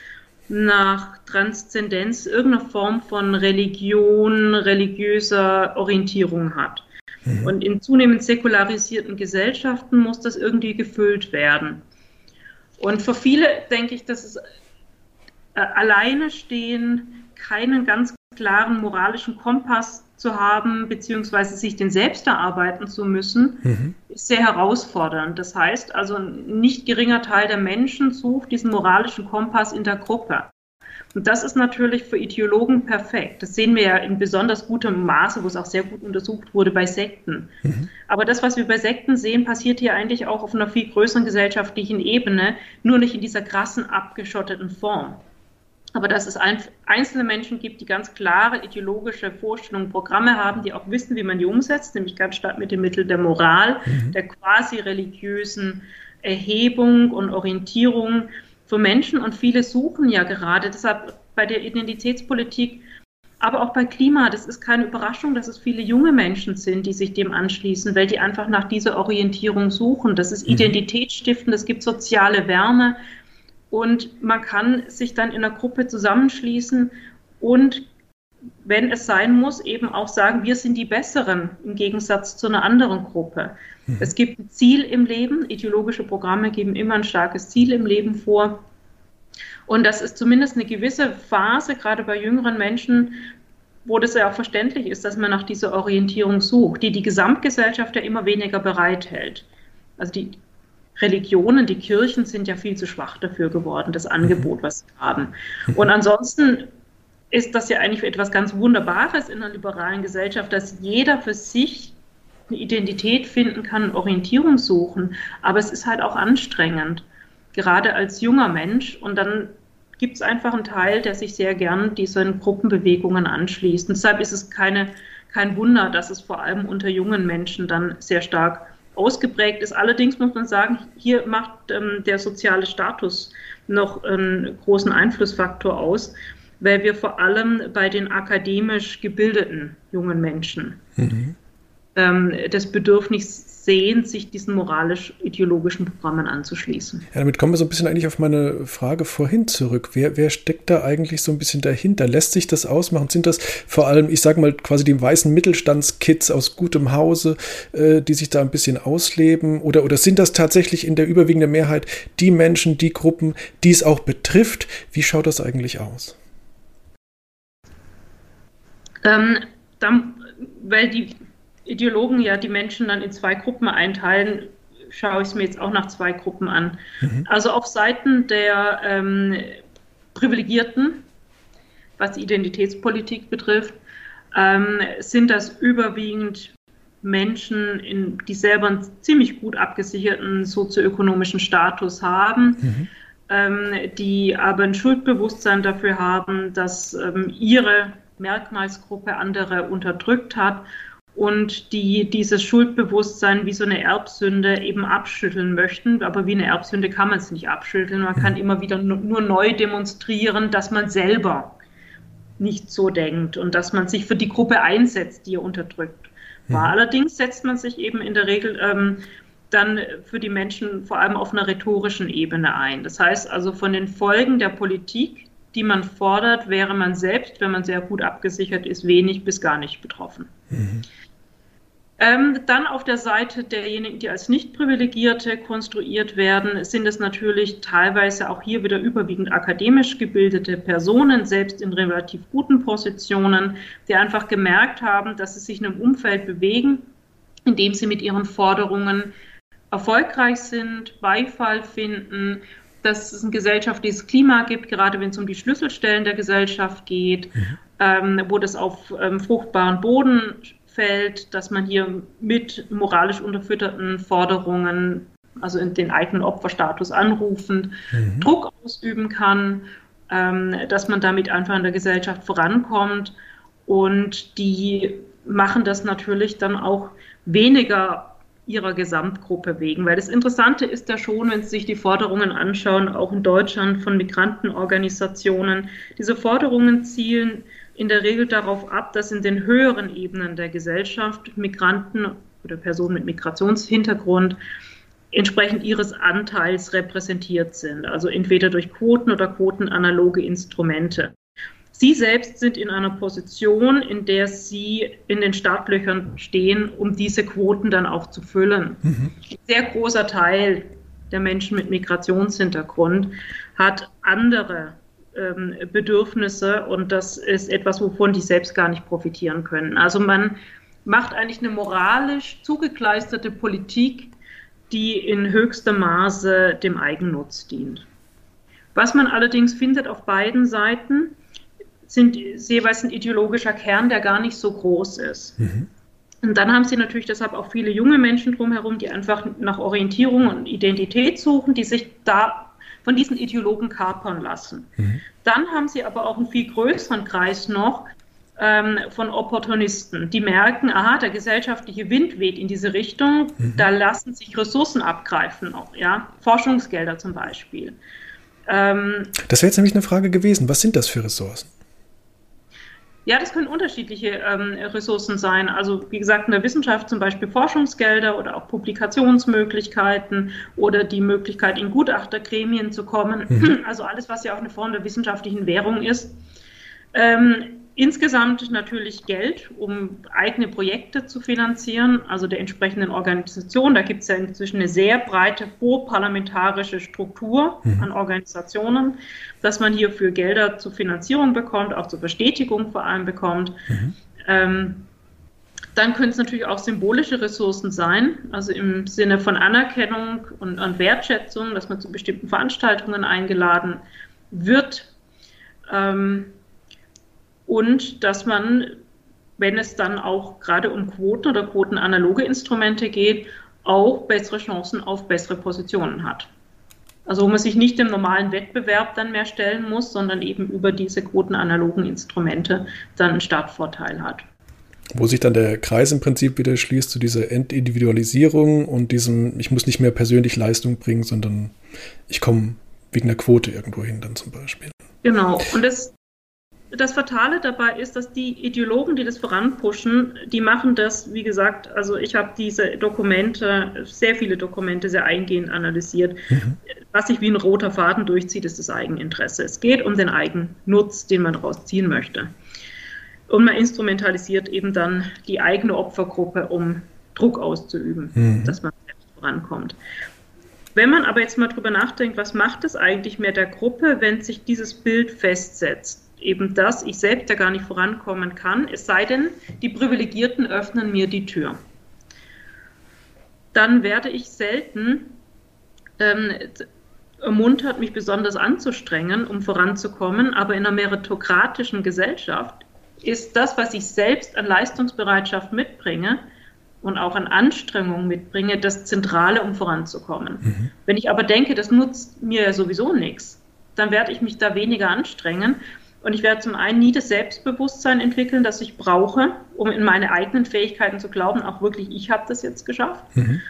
nach Transzendenz, irgendeiner Form von Religion, religiöser Orientierung hat. Mhm. Und in zunehmend säkularisierten Gesellschaften muss das irgendwie gefüllt werden. Und für viele denke ich, dass es äh, alleine stehen, keinen ganz klaren moralischen Kompass zu haben, beziehungsweise sich den selbst erarbeiten zu müssen, mhm. ist sehr herausfordernd. Das heißt also, ein nicht geringer Teil der Menschen sucht diesen moralischen Kompass in der Gruppe. Und das ist natürlich für Ideologen perfekt. Das sehen wir ja in besonders gutem Maße, wo es auch sehr gut untersucht wurde bei Sekten. Mhm. Aber das, was wir bei Sekten sehen, passiert hier eigentlich auch auf einer viel größeren gesellschaftlichen Ebene, nur nicht in dieser krassen, abgeschotteten Form aber dass es ein, einzelne Menschen gibt, die ganz klare ideologische Vorstellungen, Programme haben, die auch wissen, wie man die umsetzt, nämlich ganz stark mit dem Mittel der Moral, mhm. der quasi religiösen Erhebung und Orientierung für Menschen. Und viele suchen ja gerade, deshalb bei der Identitätspolitik, aber auch bei Klima, das ist keine Überraschung, dass es viele junge Menschen sind, die sich dem anschließen, weil die einfach nach dieser Orientierung suchen. Das ist mhm. Identitätsstiften, das gibt soziale Wärme, und man kann sich dann in einer Gruppe zusammenschließen und wenn es sein muss, eben auch sagen, wir sind die Besseren im Gegensatz zu einer anderen Gruppe. Mhm. Es gibt ein Ziel im Leben, ideologische Programme geben immer ein starkes Ziel im Leben vor. Und das ist zumindest eine gewisse Phase, gerade bei jüngeren Menschen, wo das ja auch verständlich ist, dass man nach dieser Orientierung sucht, die die Gesamtgesellschaft ja immer weniger bereithält. Also die, Religionen, die Kirchen sind ja viel zu schwach dafür geworden, das Angebot, was sie haben. Und ansonsten ist das ja eigentlich etwas ganz Wunderbares in einer liberalen Gesellschaft, dass jeder für sich eine Identität finden kann, Orientierung suchen. Aber es ist halt auch anstrengend, gerade als junger Mensch. Und dann gibt es einfach einen Teil, der sich sehr gern diesen Gruppenbewegungen anschließt. Und deshalb ist es keine, kein Wunder, dass es vor allem unter jungen Menschen dann sehr stark ausgeprägt ist. Allerdings muss man sagen, hier macht ähm, der soziale Status noch einen großen Einflussfaktor aus, weil wir vor allem bei den akademisch gebildeten jungen Menschen mhm. ähm, das Bedürfnis sehen, sich diesen moralisch-ideologischen Programmen anzuschließen. Ja, damit kommen wir so ein bisschen eigentlich auf meine Frage vorhin zurück. Wer, wer steckt da eigentlich so ein bisschen dahinter? Lässt sich das ausmachen? Sind das vor allem, ich sage mal, quasi die weißen Mittelstandskids aus gutem Hause, äh, die sich da ein bisschen ausleben? Oder, oder sind das tatsächlich in der überwiegenden Mehrheit die Menschen, die Gruppen, die es auch betrifft? Wie schaut das eigentlich aus? Ähm, dann, weil die Ideologen ja die Menschen dann in zwei Gruppen einteilen, schaue ich es mir jetzt auch nach zwei Gruppen an. Mhm. Also auf Seiten der ähm, Privilegierten, was Identitätspolitik betrifft, ähm, sind das überwiegend Menschen, in, die selber einen ziemlich gut abgesicherten sozioökonomischen Status haben, mhm. ähm, die aber ein Schuldbewusstsein dafür haben, dass ähm, ihre Merkmalsgruppe andere unterdrückt hat und die dieses Schuldbewusstsein wie so eine Erbsünde eben abschütteln möchten. Aber wie eine Erbsünde kann man es nicht abschütteln. Man kann immer wieder nur neu demonstrieren, dass man selber nicht so denkt und dass man sich für die Gruppe einsetzt, die er unterdrückt war. Mhm. Allerdings setzt man sich eben in der Regel ähm, dann für die Menschen vor allem auf einer rhetorischen Ebene ein. Das heißt also von den Folgen der Politik, die man fordert, wäre man selbst, wenn man sehr gut abgesichert ist, wenig bis gar nicht betroffen. Mhm. Ähm, dann auf der Seite derjenigen, die als Nicht-Privilegierte konstruiert werden, sind es natürlich teilweise auch hier wieder überwiegend akademisch gebildete Personen, selbst in relativ guten Positionen, die einfach gemerkt haben, dass sie sich in einem Umfeld bewegen, in dem sie mit ihren Forderungen erfolgreich sind, Beifall finden, dass es ein gesellschaftliches Klima gibt, gerade wenn es um die Schlüsselstellen der Gesellschaft geht, mhm. ähm, wo das auf ähm, fruchtbaren Boden fällt, dass man hier mit moralisch unterfütterten Forderungen, also in den eigenen Opferstatus anrufend, mhm. Druck ausüben kann, ähm, dass man damit einfach in der Gesellschaft vorankommt. Und die machen das natürlich dann auch weniger ihrer Gesamtgruppe wegen. Weil das Interessante ist ja schon, wenn Sie sich die Forderungen anschauen, auch in Deutschland von Migrantenorganisationen, diese Forderungen zielen in der Regel darauf ab, dass in den höheren Ebenen der Gesellschaft Migranten oder Personen mit Migrationshintergrund entsprechend ihres Anteils repräsentiert sind, also entweder durch Quoten oder quotenanaloge Instrumente. Sie selbst sind in einer Position, in der Sie in den Startlöchern stehen, um diese Quoten dann auch zu füllen. Mhm. Ein sehr großer Teil der Menschen mit Migrationshintergrund hat andere ähm, Bedürfnisse und das ist etwas, wovon die selbst gar nicht profitieren können. Also man macht eigentlich eine moralisch zugekleisterte Politik, die in höchstem Maße dem Eigennutz dient. Was man allerdings findet auf beiden Seiten, sind jeweils ein ideologischer Kern, der gar nicht so groß ist. Mhm. Und dann haben sie natürlich deshalb auch viele junge Menschen drumherum, die einfach nach Orientierung und Identität suchen, die sich da von diesen Ideologen kapern lassen. Mhm. Dann haben sie aber auch einen viel größeren Kreis noch ähm, von Opportunisten, die merken, aha, der gesellschaftliche Wind weht in diese Richtung, mhm. da lassen sich Ressourcen abgreifen, auch, ja, Forschungsgelder zum Beispiel. Ähm, das wäre jetzt nämlich eine Frage gewesen. Was sind das für Ressourcen? Ja, das können unterschiedliche ähm, Ressourcen sein. Also wie gesagt, in der Wissenschaft zum Beispiel Forschungsgelder oder auch Publikationsmöglichkeiten oder die Möglichkeit, in Gutachtergremien zu kommen. Mhm. Also alles, was ja auch eine Form der wissenschaftlichen Währung ist. Ähm, Insgesamt natürlich Geld, um eigene Projekte zu finanzieren, also der entsprechenden Organisation. Da gibt es ja inzwischen eine sehr breite vorparlamentarische Struktur mhm. an Organisationen, dass man hierfür Gelder zur Finanzierung bekommt, auch zur Bestätigung vor allem bekommt. Mhm. Ähm, dann können es natürlich auch symbolische Ressourcen sein, also im Sinne von Anerkennung und, und Wertschätzung, dass man zu bestimmten Veranstaltungen eingeladen wird. Ähm, und dass man, wenn es dann auch gerade um Quoten oder quotenanaloge Instrumente geht, auch bessere Chancen auf bessere Positionen hat. Also wo man sich nicht dem normalen Wettbewerb dann mehr stellen muss, sondern eben über diese quotenanalogen Instrumente dann einen Startvorteil hat. Wo sich dann der Kreis im Prinzip wieder schließt zu dieser Entindividualisierung und diesem, ich muss nicht mehr persönlich Leistung bringen, sondern ich komme wegen der Quote irgendwo hin dann zum Beispiel. Genau. Und das das Fatale dabei ist, dass die Ideologen, die das voranpushen, die machen das, wie gesagt, also ich habe diese Dokumente, sehr viele Dokumente sehr eingehend analysiert. Mhm. Was sich wie ein roter Faden durchzieht, ist das Eigeninteresse. Es geht um den Eigennutz, den man daraus ziehen möchte. Und man instrumentalisiert eben dann die eigene Opfergruppe, um Druck auszuüben, mhm. dass man selbst vorankommt. Wenn man aber jetzt mal drüber nachdenkt, was macht es eigentlich mehr der Gruppe, wenn sich dieses Bild festsetzt? Eben dass ich selbst ja gar nicht vorankommen kann, es sei denn, die Privilegierten öffnen mir die Tür. Dann werde ich selten ähm, ermuntert, mich besonders anzustrengen, um voranzukommen, aber in einer meritokratischen Gesellschaft ist das, was ich selbst an Leistungsbereitschaft mitbringe, und auch an Anstrengung mitbringe, das Zentrale, um voranzukommen. Mhm. Wenn ich aber denke, das nutzt mir sowieso nichts, dann werde ich mich da weniger anstrengen und ich werde zum einen nie das Selbstbewusstsein entwickeln, das ich brauche, um in meine eigenen Fähigkeiten zu glauben, auch wirklich, ich habe das jetzt geschafft. Mhm.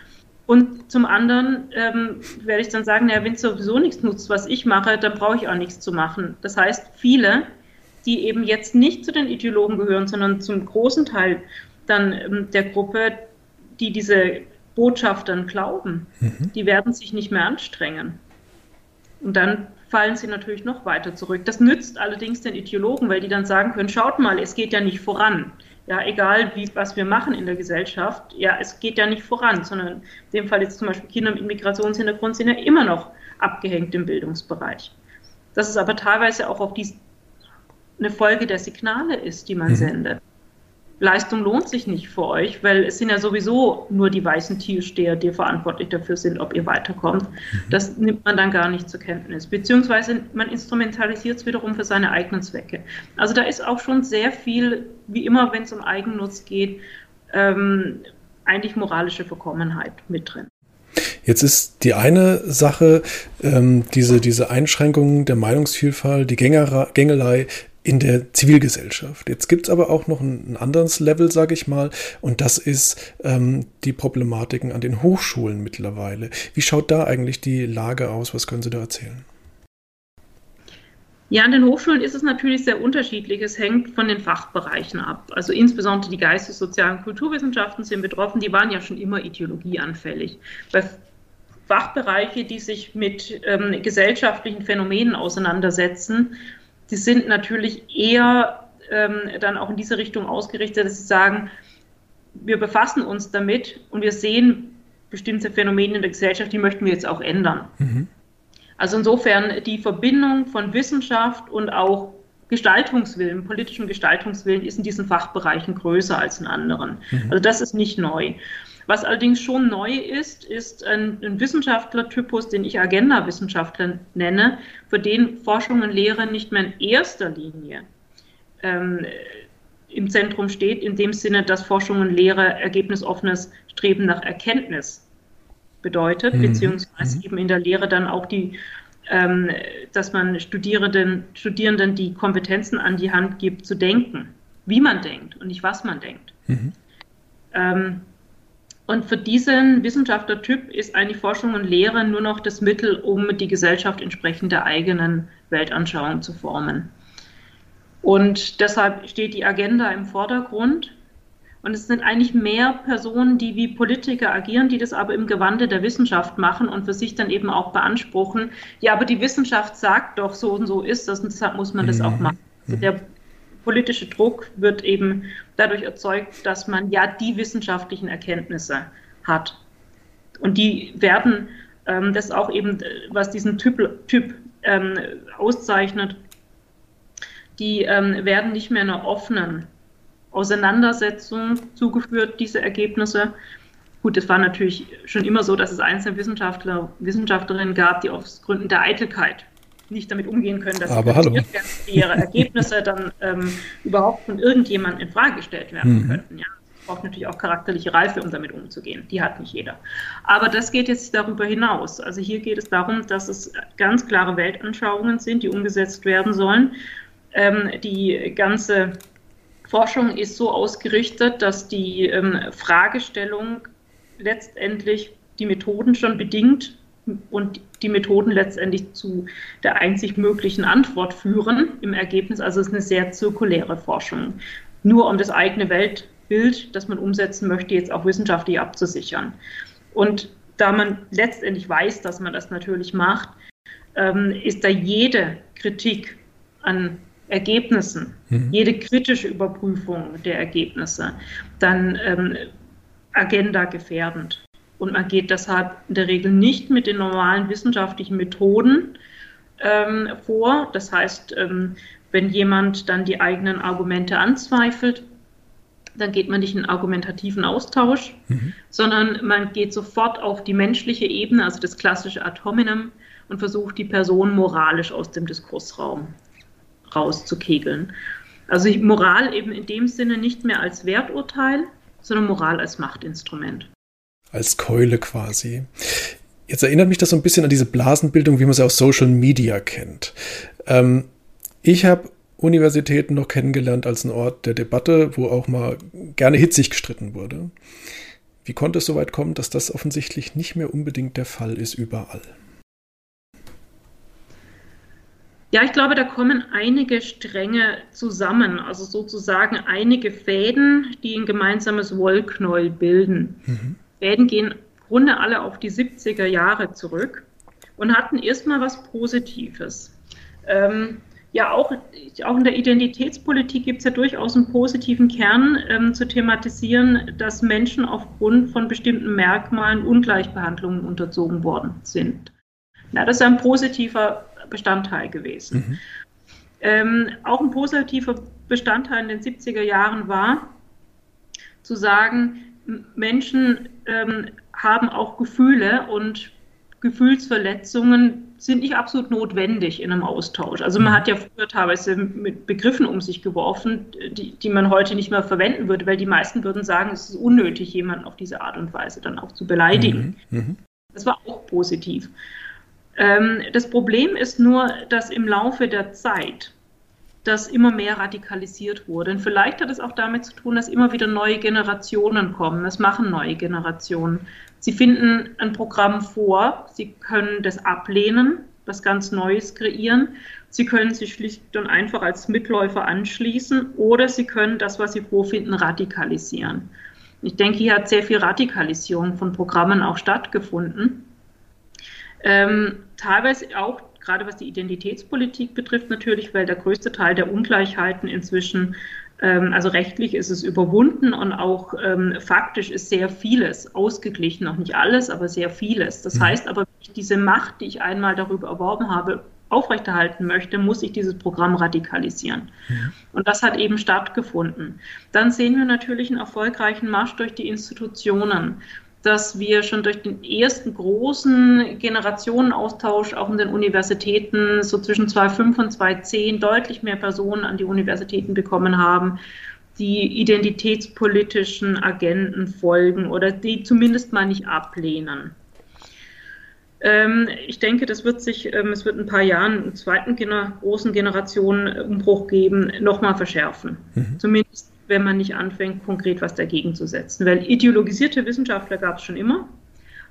Und zum anderen ähm, werde ich dann sagen, ja, wenn es sowieso nichts nutzt, was ich mache, dann brauche ich auch nichts zu machen. Das heißt, viele, die eben jetzt nicht zu den Ideologen gehören, sondern zum großen Teil dann ähm, der Gruppe, die diese Botschaft dann glauben, mhm. die werden sich nicht mehr anstrengen. Und dann fallen sie natürlich noch weiter zurück. Das nützt allerdings den Ideologen, weil die dann sagen können, schaut mal, es geht ja nicht voran. Ja, egal wie, was wir machen in der Gesellschaft, ja, es geht ja nicht voran, sondern in dem Fall jetzt zum Beispiel Kinder mit Migrationshintergrund sind ja immer noch abgehängt im Bildungsbereich. Dass es aber teilweise auch auf die, eine Folge der Signale ist, die man mhm. sendet. Leistung lohnt sich nicht für euch, weil es sind ja sowieso nur die weißen Tiersteher, die verantwortlich dafür sind, ob ihr weiterkommt. Mhm. Das nimmt man dann gar nicht zur Kenntnis. Beziehungsweise man instrumentalisiert es wiederum für seine eigenen Zwecke. Also da ist auch schon sehr viel, wie immer, wenn es um Eigennutz geht, ähm, eigentlich moralische Verkommenheit mit drin. Jetzt ist die eine Sache, ähm, diese, diese Einschränkungen der Meinungsvielfalt, die Gängelei in der Zivilgesellschaft. Jetzt gibt's aber auch noch ein, ein anderes Level, sage ich mal, und das ist ähm, die Problematiken an den Hochschulen mittlerweile. Wie schaut da eigentlich die Lage aus? Was können Sie da erzählen? Ja, an den Hochschulen ist es natürlich sehr unterschiedlich. Es hängt von den Fachbereichen ab. Also insbesondere die Geistes-, Sozial- und Kulturwissenschaften sind betroffen. Die waren ja schon immer ideologieanfällig. Bei Fachbereiche, die sich mit ähm, gesellschaftlichen Phänomenen auseinandersetzen, die sind natürlich eher ähm, dann auch in diese Richtung ausgerichtet, dass sie sagen, wir befassen uns damit und wir sehen bestimmte Phänomene in der Gesellschaft, die möchten wir jetzt auch ändern. Mhm. Also insofern die Verbindung von Wissenschaft und auch Gestaltungswillen, politischem Gestaltungswillen ist in diesen Fachbereichen größer als in anderen. Mhm. Also das ist nicht neu. Was allerdings schon neu ist, ist ein, ein Wissenschaftlertypus, den ich Agenda-Wissenschaftler nenne, für den Forschung und Lehre nicht mehr in erster Linie ähm, im Zentrum steht, in dem Sinne, dass Forschung und Lehre ergebnisoffenes Streben nach Erkenntnis bedeutet, mhm. beziehungsweise mhm. eben in der Lehre dann auch die, ähm, dass man Studierenden, Studierenden die Kompetenzen an die Hand gibt, zu denken, wie man denkt und nicht was man denkt. Mhm. Ähm, und für diesen Wissenschaftlertyp ist eigentlich Forschung und Lehre nur noch das Mittel, um die Gesellschaft entsprechend der eigenen Weltanschauung zu formen. Und deshalb steht die Agenda im Vordergrund. Und es sind eigentlich mehr Personen, die wie Politiker agieren, die das aber im Gewande der Wissenschaft machen und für sich dann eben auch beanspruchen, ja, aber die Wissenschaft sagt doch, so und so ist das und deshalb muss man das auch mhm. machen. Also der politische Druck wird eben dadurch erzeugt, dass man ja die wissenschaftlichen Erkenntnisse hat. Und die werden, ähm, das auch eben, was diesen Typ, typ ähm, auszeichnet, die ähm, werden nicht mehr einer offenen Auseinandersetzung zugeführt, diese Ergebnisse. Gut, es war natürlich schon immer so, dass es einzelne Wissenschaftler, Wissenschaftlerinnen gab, die aus Gründen der Eitelkeit nicht damit umgehen können, dass Aber hallo. ihre Ergebnisse dann ähm, überhaupt von irgendjemandem in Frage gestellt werden mhm. könnten. Ja. Es braucht natürlich auch charakterliche Reife, um damit umzugehen. Die hat nicht jeder. Aber das geht jetzt darüber hinaus. Also hier geht es darum, dass es ganz klare Weltanschauungen sind, die umgesetzt werden sollen. Ähm, die ganze Forschung ist so ausgerichtet, dass die ähm, Fragestellung letztendlich die Methoden schon bedingt und die Methoden letztendlich zu der einzig möglichen Antwort führen im Ergebnis. Also es ist eine sehr zirkuläre Forschung. Nur um das eigene Weltbild, das man umsetzen möchte, jetzt auch wissenschaftlich abzusichern. Und da man letztendlich weiß, dass man das natürlich macht, ähm, ist da jede Kritik an Ergebnissen, mhm. jede kritische Überprüfung der Ergebnisse dann ähm, Agenda gefährdend. Und man geht deshalb in der Regel nicht mit den normalen wissenschaftlichen Methoden ähm, vor. Das heißt, ähm, wenn jemand dann die eigenen Argumente anzweifelt, dann geht man nicht in argumentativen Austausch, mhm. sondern man geht sofort auf die menschliche Ebene, also das klassische Ad hominem, und versucht die Person moralisch aus dem Diskursraum rauszukegeln. Also Moral eben in dem Sinne nicht mehr als Werturteil, sondern Moral als Machtinstrument als Keule quasi. Jetzt erinnert mich das so ein bisschen an diese Blasenbildung, wie man sie aus Social Media kennt. Ähm, ich habe Universitäten noch kennengelernt als einen Ort der Debatte, wo auch mal gerne hitzig gestritten wurde. Wie konnte es so weit kommen, dass das offensichtlich nicht mehr unbedingt der Fall ist überall? Ja, ich glaube, da kommen einige Stränge zusammen, also sozusagen einige Fäden, die ein gemeinsames Wollknäuel bilden. Mhm. Fäden gehen im Grunde alle auf die 70er Jahre zurück und hatten erstmal was Positives. Ähm, ja, auch, auch in der Identitätspolitik gibt es ja durchaus einen positiven Kern ähm, zu thematisieren, dass Menschen aufgrund von bestimmten Merkmalen Ungleichbehandlungen unterzogen worden sind. Ja, das ist ein positiver Bestandteil gewesen. Mhm. Ähm, auch ein positiver Bestandteil in den 70er Jahren war, zu sagen, Menschen ähm, haben auch Gefühle und Gefühlsverletzungen sind nicht absolut notwendig in einem Austausch. Also man mhm. hat ja früher teilweise mit Begriffen um sich geworfen, die, die man heute nicht mehr verwenden würde, weil die meisten würden sagen, es ist unnötig, jemanden auf diese Art und Weise dann auch zu beleidigen. Mhm. Mhm. Das war auch positiv. Ähm, das Problem ist nur, dass im Laufe der Zeit das immer mehr radikalisiert wurde. Und vielleicht hat es auch damit zu tun, dass immer wieder neue Generationen kommen. Das machen neue Generationen. Sie finden ein Programm vor, sie können das ablehnen, was ganz Neues kreieren. Sie können sich schlicht und einfach als Mitläufer anschließen oder sie können das, was sie vorfinden, radikalisieren. Ich denke, hier hat sehr viel Radikalisierung von Programmen auch stattgefunden. Ähm, teilweise auch gerade was die Identitätspolitik betrifft natürlich, weil der größte Teil der Ungleichheiten inzwischen, ähm, also rechtlich ist es überwunden und auch ähm, faktisch ist sehr vieles ausgeglichen, noch nicht alles, aber sehr vieles. Das mhm. heißt aber, wenn ich diese Macht, die ich einmal darüber erworben habe, aufrechterhalten möchte, muss ich dieses Programm radikalisieren. Mhm. Und das hat eben stattgefunden. Dann sehen wir natürlich einen erfolgreichen Marsch durch die Institutionen dass wir schon durch den ersten großen Generationenaustausch auch in den Universitäten so zwischen 2005 und 2010 deutlich mehr Personen an die Universitäten bekommen haben, die identitätspolitischen Agenten folgen oder die zumindest mal nicht ablehnen. Ähm, ich denke, das wird sich, ähm, es wird in ein paar Jahren einen zweiten großen Generationenumbruch geben, nochmal verschärfen. Mhm. Zumindest wenn man nicht anfängt, konkret was dagegen zu setzen. Weil ideologisierte Wissenschaftler gab es schon immer,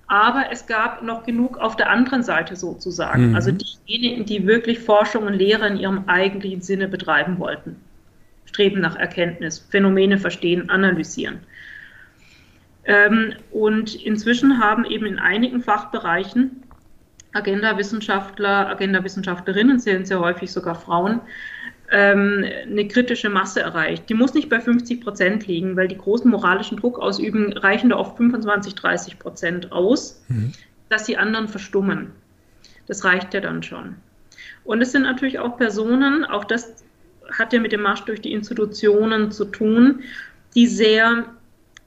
aber es gab noch genug auf der anderen Seite sozusagen. Mhm. Also diejenigen, die wirklich Forschung und Lehre in ihrem eigentlichen Sinne betreiben wollten. Streben nach Erkenntnis, Phänomene verstehen, analysieren. Ähm, und inzwischen haben eben in einigen Fachbereichen Agenda-Wissenschaftler, Agenda-Wissenschaftlerinnen, zählen sehr häufig sogar Frauen, ähm, eine kritische Masse erreicht. Die muss nicht bei 50 Prozent liegen, weil die großen moralischen Druck ausüben, reichen da oft 25, 30 Prozent aus, mhm. dass die anderen verstummen. Das reicht ja dann schon. Und es sind natürlich auch Personen, auch das hat ja mit dem Marsch durch die Institutionen zu tun, die sehr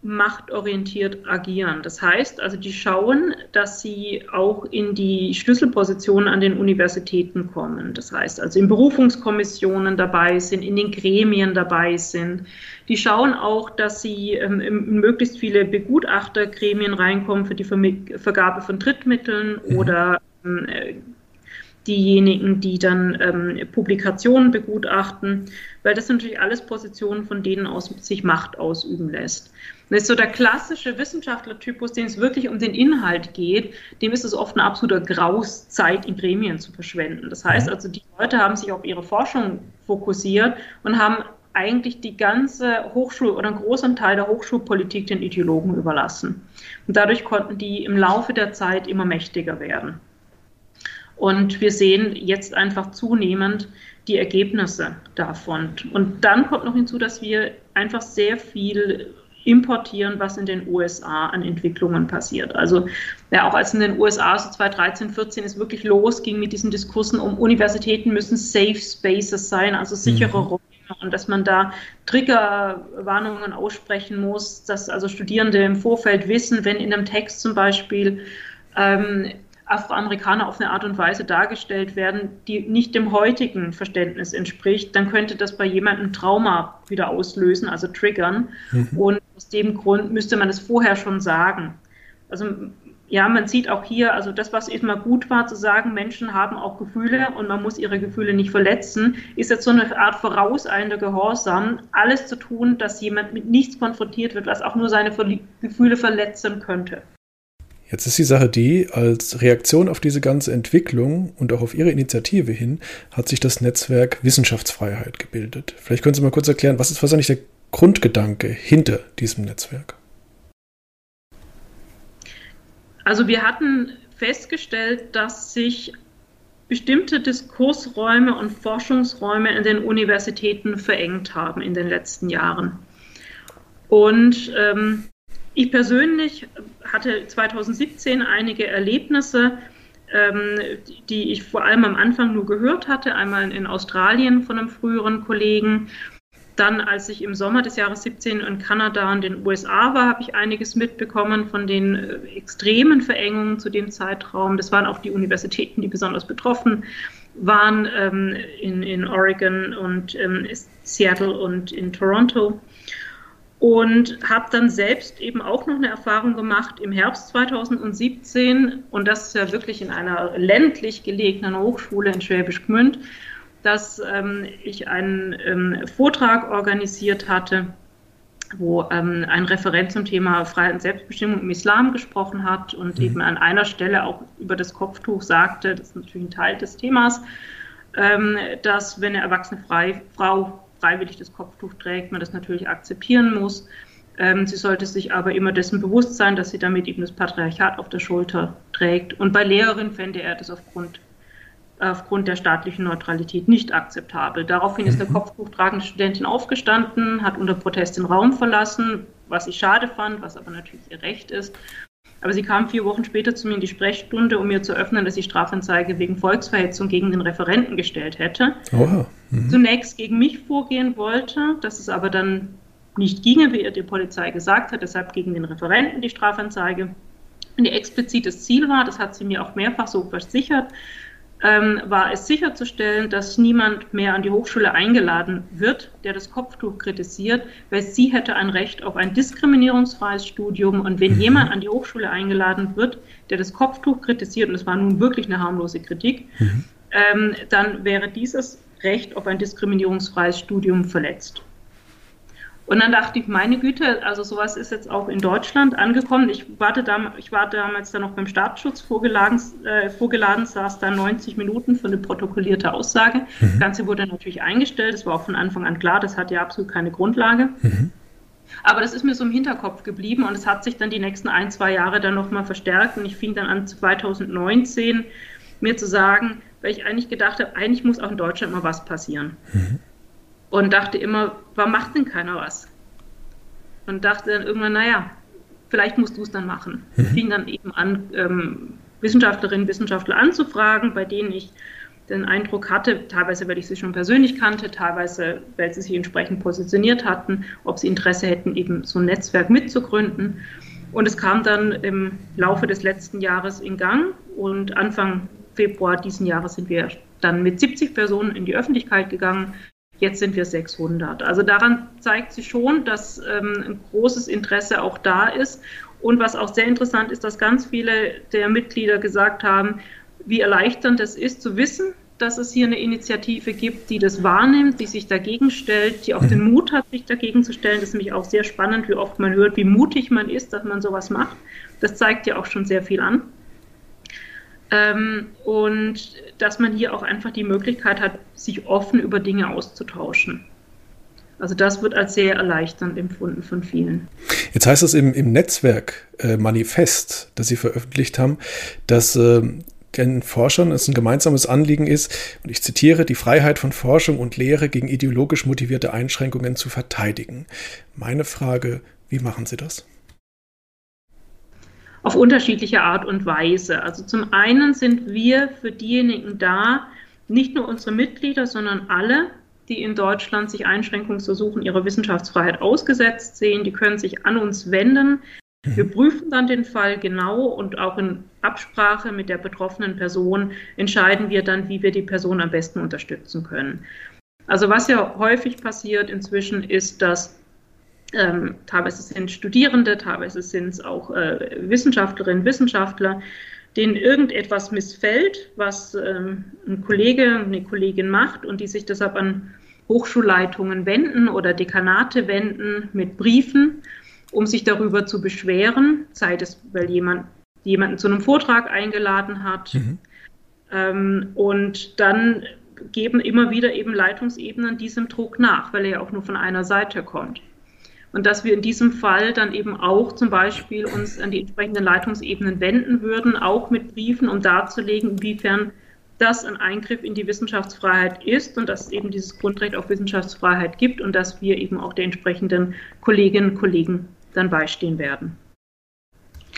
machtorientiert agieren. Das heißt also, die schauen, dass sie auch in die Schlüsselpositionen an den Universitäten kommen. Das heißt also, in Berufungskommissionen dabei sind, in den Gremien dabei sind. Die schauen auch, dass sie ähm, in möglichst viele Begutachtergremien reinkommen für die Vergabe von Drittmitteln mhm. oder ähm, diejenigen, die dann ähm, Publikationen begutachten, weil das sind natürlich alles Positionen, von denen aus sich Macht ausüben lässt. Das ist so der klassische Wissenschaftlertypus, dem es wirklich um den Inhalt geht, dem ist es oft eine absolute Graus, Zeit in Gremien zu verschwenden. Das heißt also, die Leute haben sich auf ihre Forschung fokussiert und haben eigentlich die ganze Hochschul- oder einen großen Teil der Hochschulpolitik den Ideologen überlassen. Und dadurch konnten die im Laufe der Zeit immer mächtiger werden. Und wir sehen jetzt einfach zunehmend die Ergebnisse davon. Und dann kommt noch hinzu, dass wir einfach sehr viel importieren, was in den USA an Entwicklungen passiert. Also ja, auch als in den USA so 2013, 14 es wirklich losging mit diesen Diskursen um Universitäten müssen Safe Spaces sein, also sichere mhm. Räume und dass man da Triggerwarnungen aussprechen muss, dass also Studierende im Vorfeld wissen, wenn in einem Text zum Beispiel ähm, Afroamerikaner auf eine Art und Weise dargestellt werden, die nicht dem heutigen Verständnis entspricht, dann könnte das bei jemandem Trauma wieder auslösen, also triggern. Mhm. Und aus dem Grund müsste man es vorher schon sagen. Also ja, man sieht auch hier, also das, was immer gut war, zu sagen, Menschen haben auch Gefühle und man muss ihre Gefühle nicht verletzen, ist jetzt so eine Art vorauseilender Gehorsam, alles zu tun, dass jemand mit nichts konfrontiert wird, was auch nur seine Gefühle verletzen könnte. Jetzt ist die Sache die, als Reaktion auf diese ganze Entwicklung und auch auf Ihre Initiative hin, hat sich das Netzwerk Wissenschaftsfreiheit gebildet. Vielleicht können Sie mal kurz erklären, was ist wahrscheinlich der Grundgedanke hinter diesem Netzwerk? Also wir hatten festgestellt, dass sich bestimmte Diskursräume und Forschungsräume in den Universitäten verengt haben in den letzten Jahren. Und ähm, ich persönlich hatte 2017 einige Erlebnisse, ähm, die ich vor allem am Anfang nur gehört hatte, einmal in Australien von einem früheren Kollegen dann, als ich im Sommer des Jahres 17 in Kanada und den USA war, habe ich einiges mitbekommen von den äh, extremen Verengungen zu dem Zeitraum. Das waren auch die Universitäten, die besonders betroffen waren ähm, in, in Oregon und ähm, Seattle und in Toronto. Und habe dann selbst eben auch noch eine Erfahrung gemacht im Herbst 2017 und das ist ja wirklich in einer ländlich gelegenen Hochschule in Schwäbisch Gmünd dass ähm, ich einen ähm, Vortrag organisiert hatte, wo ähm, ein Referent zum Thema Freiheit und Selbstbestimmung im Islam gesprochen hat und mhm. eben an einer Stelle auch über das Kopftuch sagte, das ist natürlich ein Teil des Themas, ähm, dass wenn eine erwachsene Frau freiwillig das Kopftuch trägt, man das natürlich akzeptieren muss. Ähm, sie sollte sich aber immer dessen bewusst sein, dass sie damit eben das Patriarchat auf der Schulter trägt. Und bei Lehrerinnen fände er das aufgrund aufgrund der staatlichen Neutralität nicht akzeptabel. Daraufhin ist eine mhm. kopftuchtragende Studentin aufgestanden, hat unter Protest den Raum verlassen, was ich schade fand, was aber natürlich ihr Recht ist. Aber sie kam vier Wochen später zu mir in die Sprechstunde, um mir zu öffnen, dass sie Strafanzeige wegen Volksverhetzung gegen den Referenten gestellt hätte. Mhm. Zunächst gegen mich vorgehen wollte, dass es aber dann nicht ginge, wie ihr die Polizei gesagt hat, deshalb gegen den Referenten die Strafanzeige. Und ihr explizites Ziel war, das hat sie mir auch mehrfach so versichert, ähm, war es sicherzustellen, dass niemand mehr an die Hochschule eingeladen wird, der das Kopftuch kritisiert, weil sie hätte ein Recht auf ein diskriminierungsfreies Studium. Und wenn mhm. jemand an die Hochschule eingeladen wird, der das Kopftuch kritisiert, und es war nun wirklich eine harmlose Kritik, mhm. ähm, dann wäre dieses Recht auf ein diskriminierungsfreies Studium verletzt. Und dann dachte ich, meine Güte, also sowas ist jetzt auch in Deutschland angekommen. Ich, warte da, ich war damals da noch beim Staatsschutz vorgeladen, äh, vorgeladen, saß da 90 Minuten für eine protokollierte Aussage. Mhm. Das Ganze wurde natürlich eingestellt. Es war auch von Anfang an klar, das hat ja absolut keine Grundlage. Mhm. Aber das ist mir so im Hinterkopf geblieben und es hat sich dann die nächsten ein, zwei Jahre dann nochmal verstärkt. Und ich fing dann an, 2019 mir zu sagen, weil ich eigentlich gedacht habe, eigentlich muss auch in Deutschland mal was passieren. Mhm und dachte immer, warum macht denn keiner was? Und dachte dann irgendwann, naja, vielleicht musst du es dann machen. Mhm. Fing dann eben an, ähm, Wissenschaftlerinnen, Wissenschaftler anzufragen, bei denen ich den Eindruck hatte, teilweise, weil ich sie schon persönlich kannte, teilweise, weil sie sich entsprechend positioniert hatten, ob sie Interesse hätten, eben so ein Netzwerk mitzugründen. Und es kam dann im Laufe des letzten Jahres in Gang und Anfang Februar diesen Jahres sind wir dann mit 70 Personen in die Öffentlichkeit gegangen, Jetzt sind wir 600. Also daran zeigt sich schon, dass ähm, ein großes Interesse auch da ist. Und was auch sehr interessant ist, dass ganz viele der Mitglieder gesagt haben, wie erleichternd es ist zu wissen, dass es hier eine Initiative gibt, die das wahrnimmt, die sich dagegen stellt, die auch den mhm. Mut hat, sich dagegen zu stellen. Das ist nämlich auch sehr spannend, wie oft man hört, wie mutig man ist, dass man sowas macht. Das zeigt ja auch schon sehr viel an. Ähm, und dass man hier auch einfach die Möglichkeit hat, sich offen über Dinge auszutauschen. Also das wird als sehr erleichternd empfunden von vielen. Jetzt heißt es im, im Netzwerk äh, Manifest, das Sie veröffentlicht haben, dass äh, den Forschern es ein gemeinsames Anliegen ist, und ich zitiere, die Freiheit von Forschung und Lehre gegen ideologisch motivierte Einschränkungen zu verteidigen. Meine Frage, wie machen Sie das? Auf unterschiedliche Art und Weise. Also zum einen sind wir für diejenigen da, nicht nur unsere Mitglieder, sondern alle, die in Deutschland sich Einschränkungsversuchen ihrer Wissenschaftsfreiheit ausgesetzt sehen, die können sich an uns wenden. Wir mhm. prüfen dann den Fall genau und auch in Absprache mit der betroffenen Person entscheiden wir dann, wie wir die Person am besten unterstützen können. Also was ja häufig passiert inzwischen ist, dass ähm, teilweise sind Studierende, teilweise sind es auch äh, Wissenschaftlerinnen, Wissenschaftler, denen irgendetwas missfällt, was ähm, ein Kollege, eine Kollegin macht und die sich deshalb an Hochschulleitungen wenden oder Dekanate wenden mit Briefen, um sich darüber zu beschweren, sei es, weil jemand jemanden zu einem Vortrag eingeladen hat. Mhm. Ähm, und dann geben immer wieder eben Leitungsebenen diesem Druck nach, weil er ja auch nur von einer Seite kommt. Und dass wir in diesem Fall dann eben auch zum Beispiel uns an die entsprechenden Leitungsebenen wenden würden, auch mit Briefen, um darzulegen, inwiefern das ein Eingriff in die Wissenschaftsfreiheit ist und dass es eben dieses Grundrecht auf Wissenschaftsfreiheit gibt und dass wir eben auch den entsprechenden Kolleginnen und Kollegen dann beistehen werden.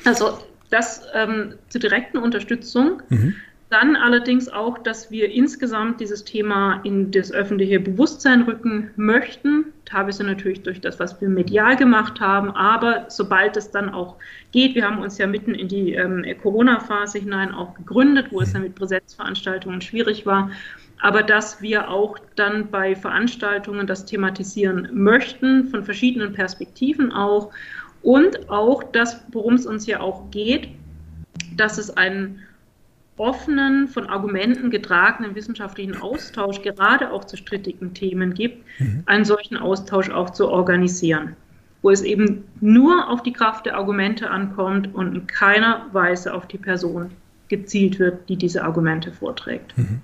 Also das ähm, zur direkten Unterstützung. Mhm. Dann allerdings auch, dass wir insgesamt dieses Thema in das öffentliche Bewusstsein rücken möchten. Teilweise natürlich durch das, was wir medial gemacht haben, aber sobald es dann auch geht, wir haben uns ja mitten in die ähm, Corona-Phase hinein auch gegründet, wo es dann mit Präsenzveranstaltungen schwierig war, aber dass wir auch dann bei Veranstaltungen das thematisieren möchten, von verschiedenen Perspektiven auch. Und auch das, worum es uns ja auch geht, dass es einen offenen, von Argumenten getragenen wissenschaftlichen Austausch gerade auch zu strittigen Themen gibt, mhm. einen solchen Austausch auch zu organisieren, wo es eben nur auf die Kraft der Argumente ankommt und in keiner Weise auf die Person gezielt wird, die diese Argumente vorträgt. Mhm.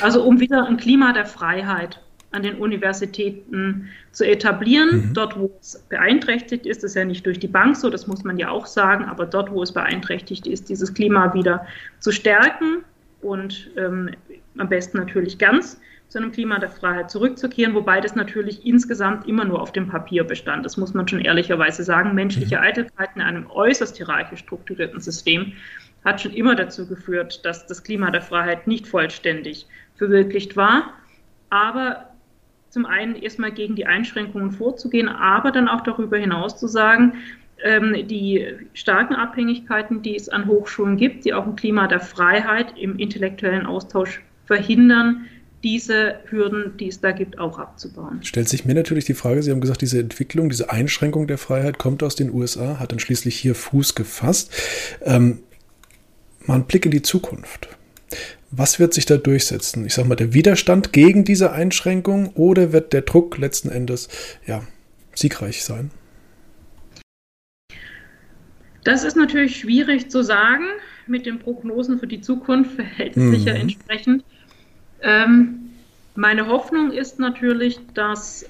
Also um wieder ein Klima der Freiheit an den Universitäten zu etablieren. Mhm. Dort, wo es beeinträchtigt ist, ist ja nicht durch die Bank so, das muss man ja auch sagen, aber dort, wo es beeinträchtigt ist, dieses Klima wieder zu stärken und ähm, am besten natürlich ganz zu einem Klima der Freiheit zurückzukehren, wobei das natürlich insgesamt immer nur auf dem Papier bestand. Das muss man schon ehrlicherweise sagen. Menschliche mhm. Eitelkeit in einem äußerst hierarchisch strukturierten System hat schon immer dazu geführt, dass das Klima der Freiheit nicht vollständig verwirklicht war. Aber zum einen erstmal gegen die Einschränkungen vorzugehen, aber dann auch darüber hinaus zu sagen, ähm, die starken Abhängigkeiten, die es an Hochschulen gibt, die auch ein Klima der Freiheit im intellektuellen Austausch verhindern, diese Hürden, die es da gibt, auch abzubauen. Stellt sich mir natürlich die Frage, Sie haben gesagt, diese Entwicklung, diese Einschränkung der Freiheit kommt aus den USA, hat dann schließlich hier Fuß gefasst. Ähm, mal ein Blick in die Zukunft. Was wird sich da durchsetzen? Ich sage mal, der Widerstand gegen diese Einschränkung oder wird der Druck letzten Endes ja, siegreich sein? Das ist natürlich schwierig zu sagen. Mit den Prognosen für die Zukunft verhält es mhm. sich ja mhm. entsprechend. Ähm, meine Hoffnung ist natürlich, dass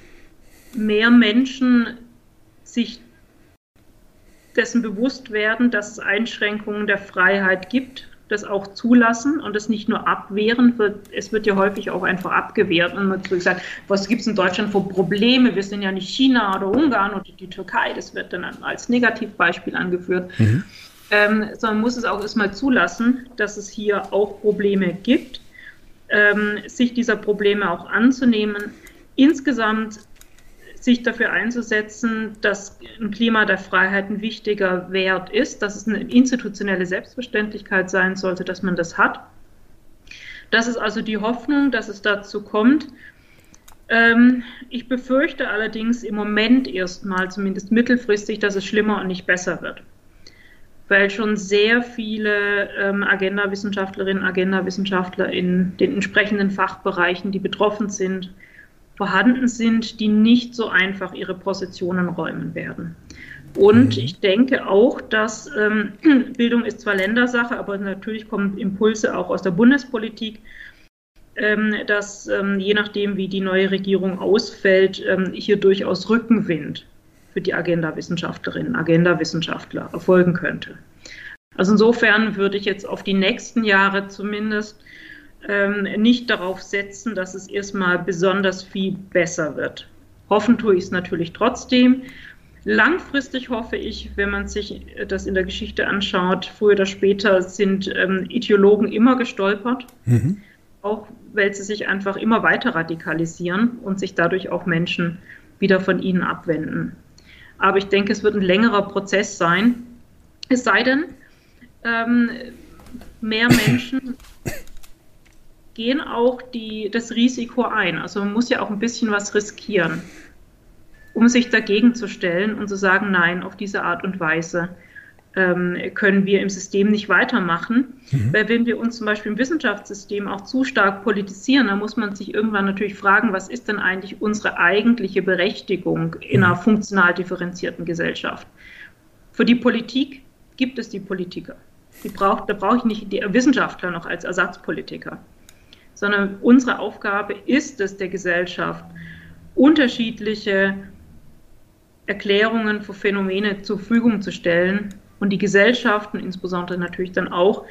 mehr Menschen sich dessen bewusst werden, dass es Einschränkungen der Freiheit gibt das auch zulassen und es nicht nur abwehren wird. Es wird ja häufig auch einfach abgewehrt und man gesagt, was gibt es in Deutschland für Probleme? Wir sind ja nicht China oder Ungarn oder die Türkei. Das wird dann als Negativbeispiel angeführt. Mhm. Ähm, sondern muss es auch erstmal zulassen, dass es hier auch Probleme gibt, ähm, sich dieser Probleme auch anzunehmen. Insgesamt sich dafür einzusetzen, dass ein Klima der Freiheit ein wichtiger Wert ist, dass es eine institutionelle Selbstverständlichkeit sein sollte, dass man das hat. Das ist also die Hoffnung, dass es dazu kommt. Ähm, ich befürchte allerdings im Moment erstmal, zumindest mittelfristig, dass es schlimmer und nicht besser wird. weil schon sehr viele ähm, Agenda-Wissenschaftlerinnen, Agenda-Wissenschaftler in den entsprechenden Fachbereichen, die betroffen sind, vorhanden sind, die nicht so einfach ihre Positionen räumen werden. Und mhm. ich denke auch, dass ähm, [clears throat] Bildung ist zwar Ländersache, aber natürlich kommen Impulse auch aus der Bundespolitik, ähm, dass ähm, je nachdem, wie die neue Regierung ausfällt, ähm, hier durchaus Rückenwind für die Agenda-Wissenschaftlerinnen, Agenda-Wissenschaftler erfolgen könnte. Also insofern würde ich jetzt auf die nächsten Jahre zumindest ähm, nicht darauf setzen, dass es erstmal besonders viel besser wird. Hoffen tue ich es natürlich trotzdem. Langfristig hoffe ich, wenn man sich das in der Geschichte anschaut, früher oder später sind ähm, Ideologen immer gestolpert, mhm. auch weil sie sich einfach immer weiter radikalisieren und sich dadurch auch Menschen wieder von ihnen abwenden. Aber ich denke, es wird ein längerer Prozess sein. Es sei denn, ähm, mehr [coughs] Menschen gehen auch die, das Risiko ein. Also man muss ja auch ein bisschen was riskieren, um sich dagegen zu stellen und zu sagen, nein, auf diese Art und Weise ähm, können wir im System nicht weitermachen. Mhm. Weil wenn wir uns zum Beispiel im Wissenschaftssystem auch zu stark politisieren, dann muss man sich irgendwann natürlich fragen, was ist denn eigentlich unsere eigentliche Berechtigung in mhm. einer funktional differenzierten Gesellschaft? Für die Politik gibt es die Politiker. Die braucht, da brauche ich nicht die Wissenschaftler noch als Ersatzpolitiker sondern unsere Aufgabe ist es der Gesellschaft, unterschiedliche Erklärungen für Phänomene zur Verfügung zu stellen und die Gesellschaften, insbesondere natürlich dann auch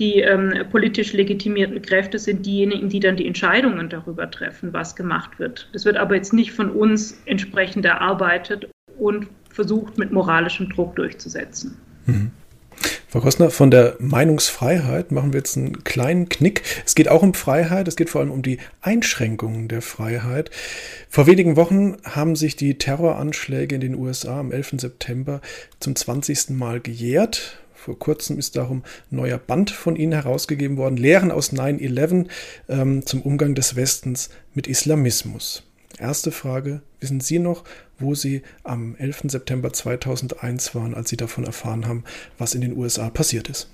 die ähm, politisch legitimierten Kräfte, sind diejenigen, die dann die Entscheidungen darüber treffen, was gemacht wird. Das wird aber jetzt nicht von uns entsprechend erarbeitet und versucht mit moralischem Druck durchzusetzen. Mhm. Frau Kostner, von der Meinungsfreiheit machen wir jetzt einen kleinen Knick. Es geht auch um Freiheit, es geht vor allem um die Einschränkungen der Freiheit. Vor wenigen Wochen haben sich die Terroranschläge in den USA am 11. September zum 20. Mal gejährt. Vor kurzem ist darum ein neuer Band von Ihnen herausgegeben worden, Lehren aus 9-11 ähm, zum Umgang des Westens mit Islamismus. Erste Frage, wissen Sie noch, wo Sie am 11. September 2001 waren, als Sie davon erfahren haben, was in den USA passiert ist?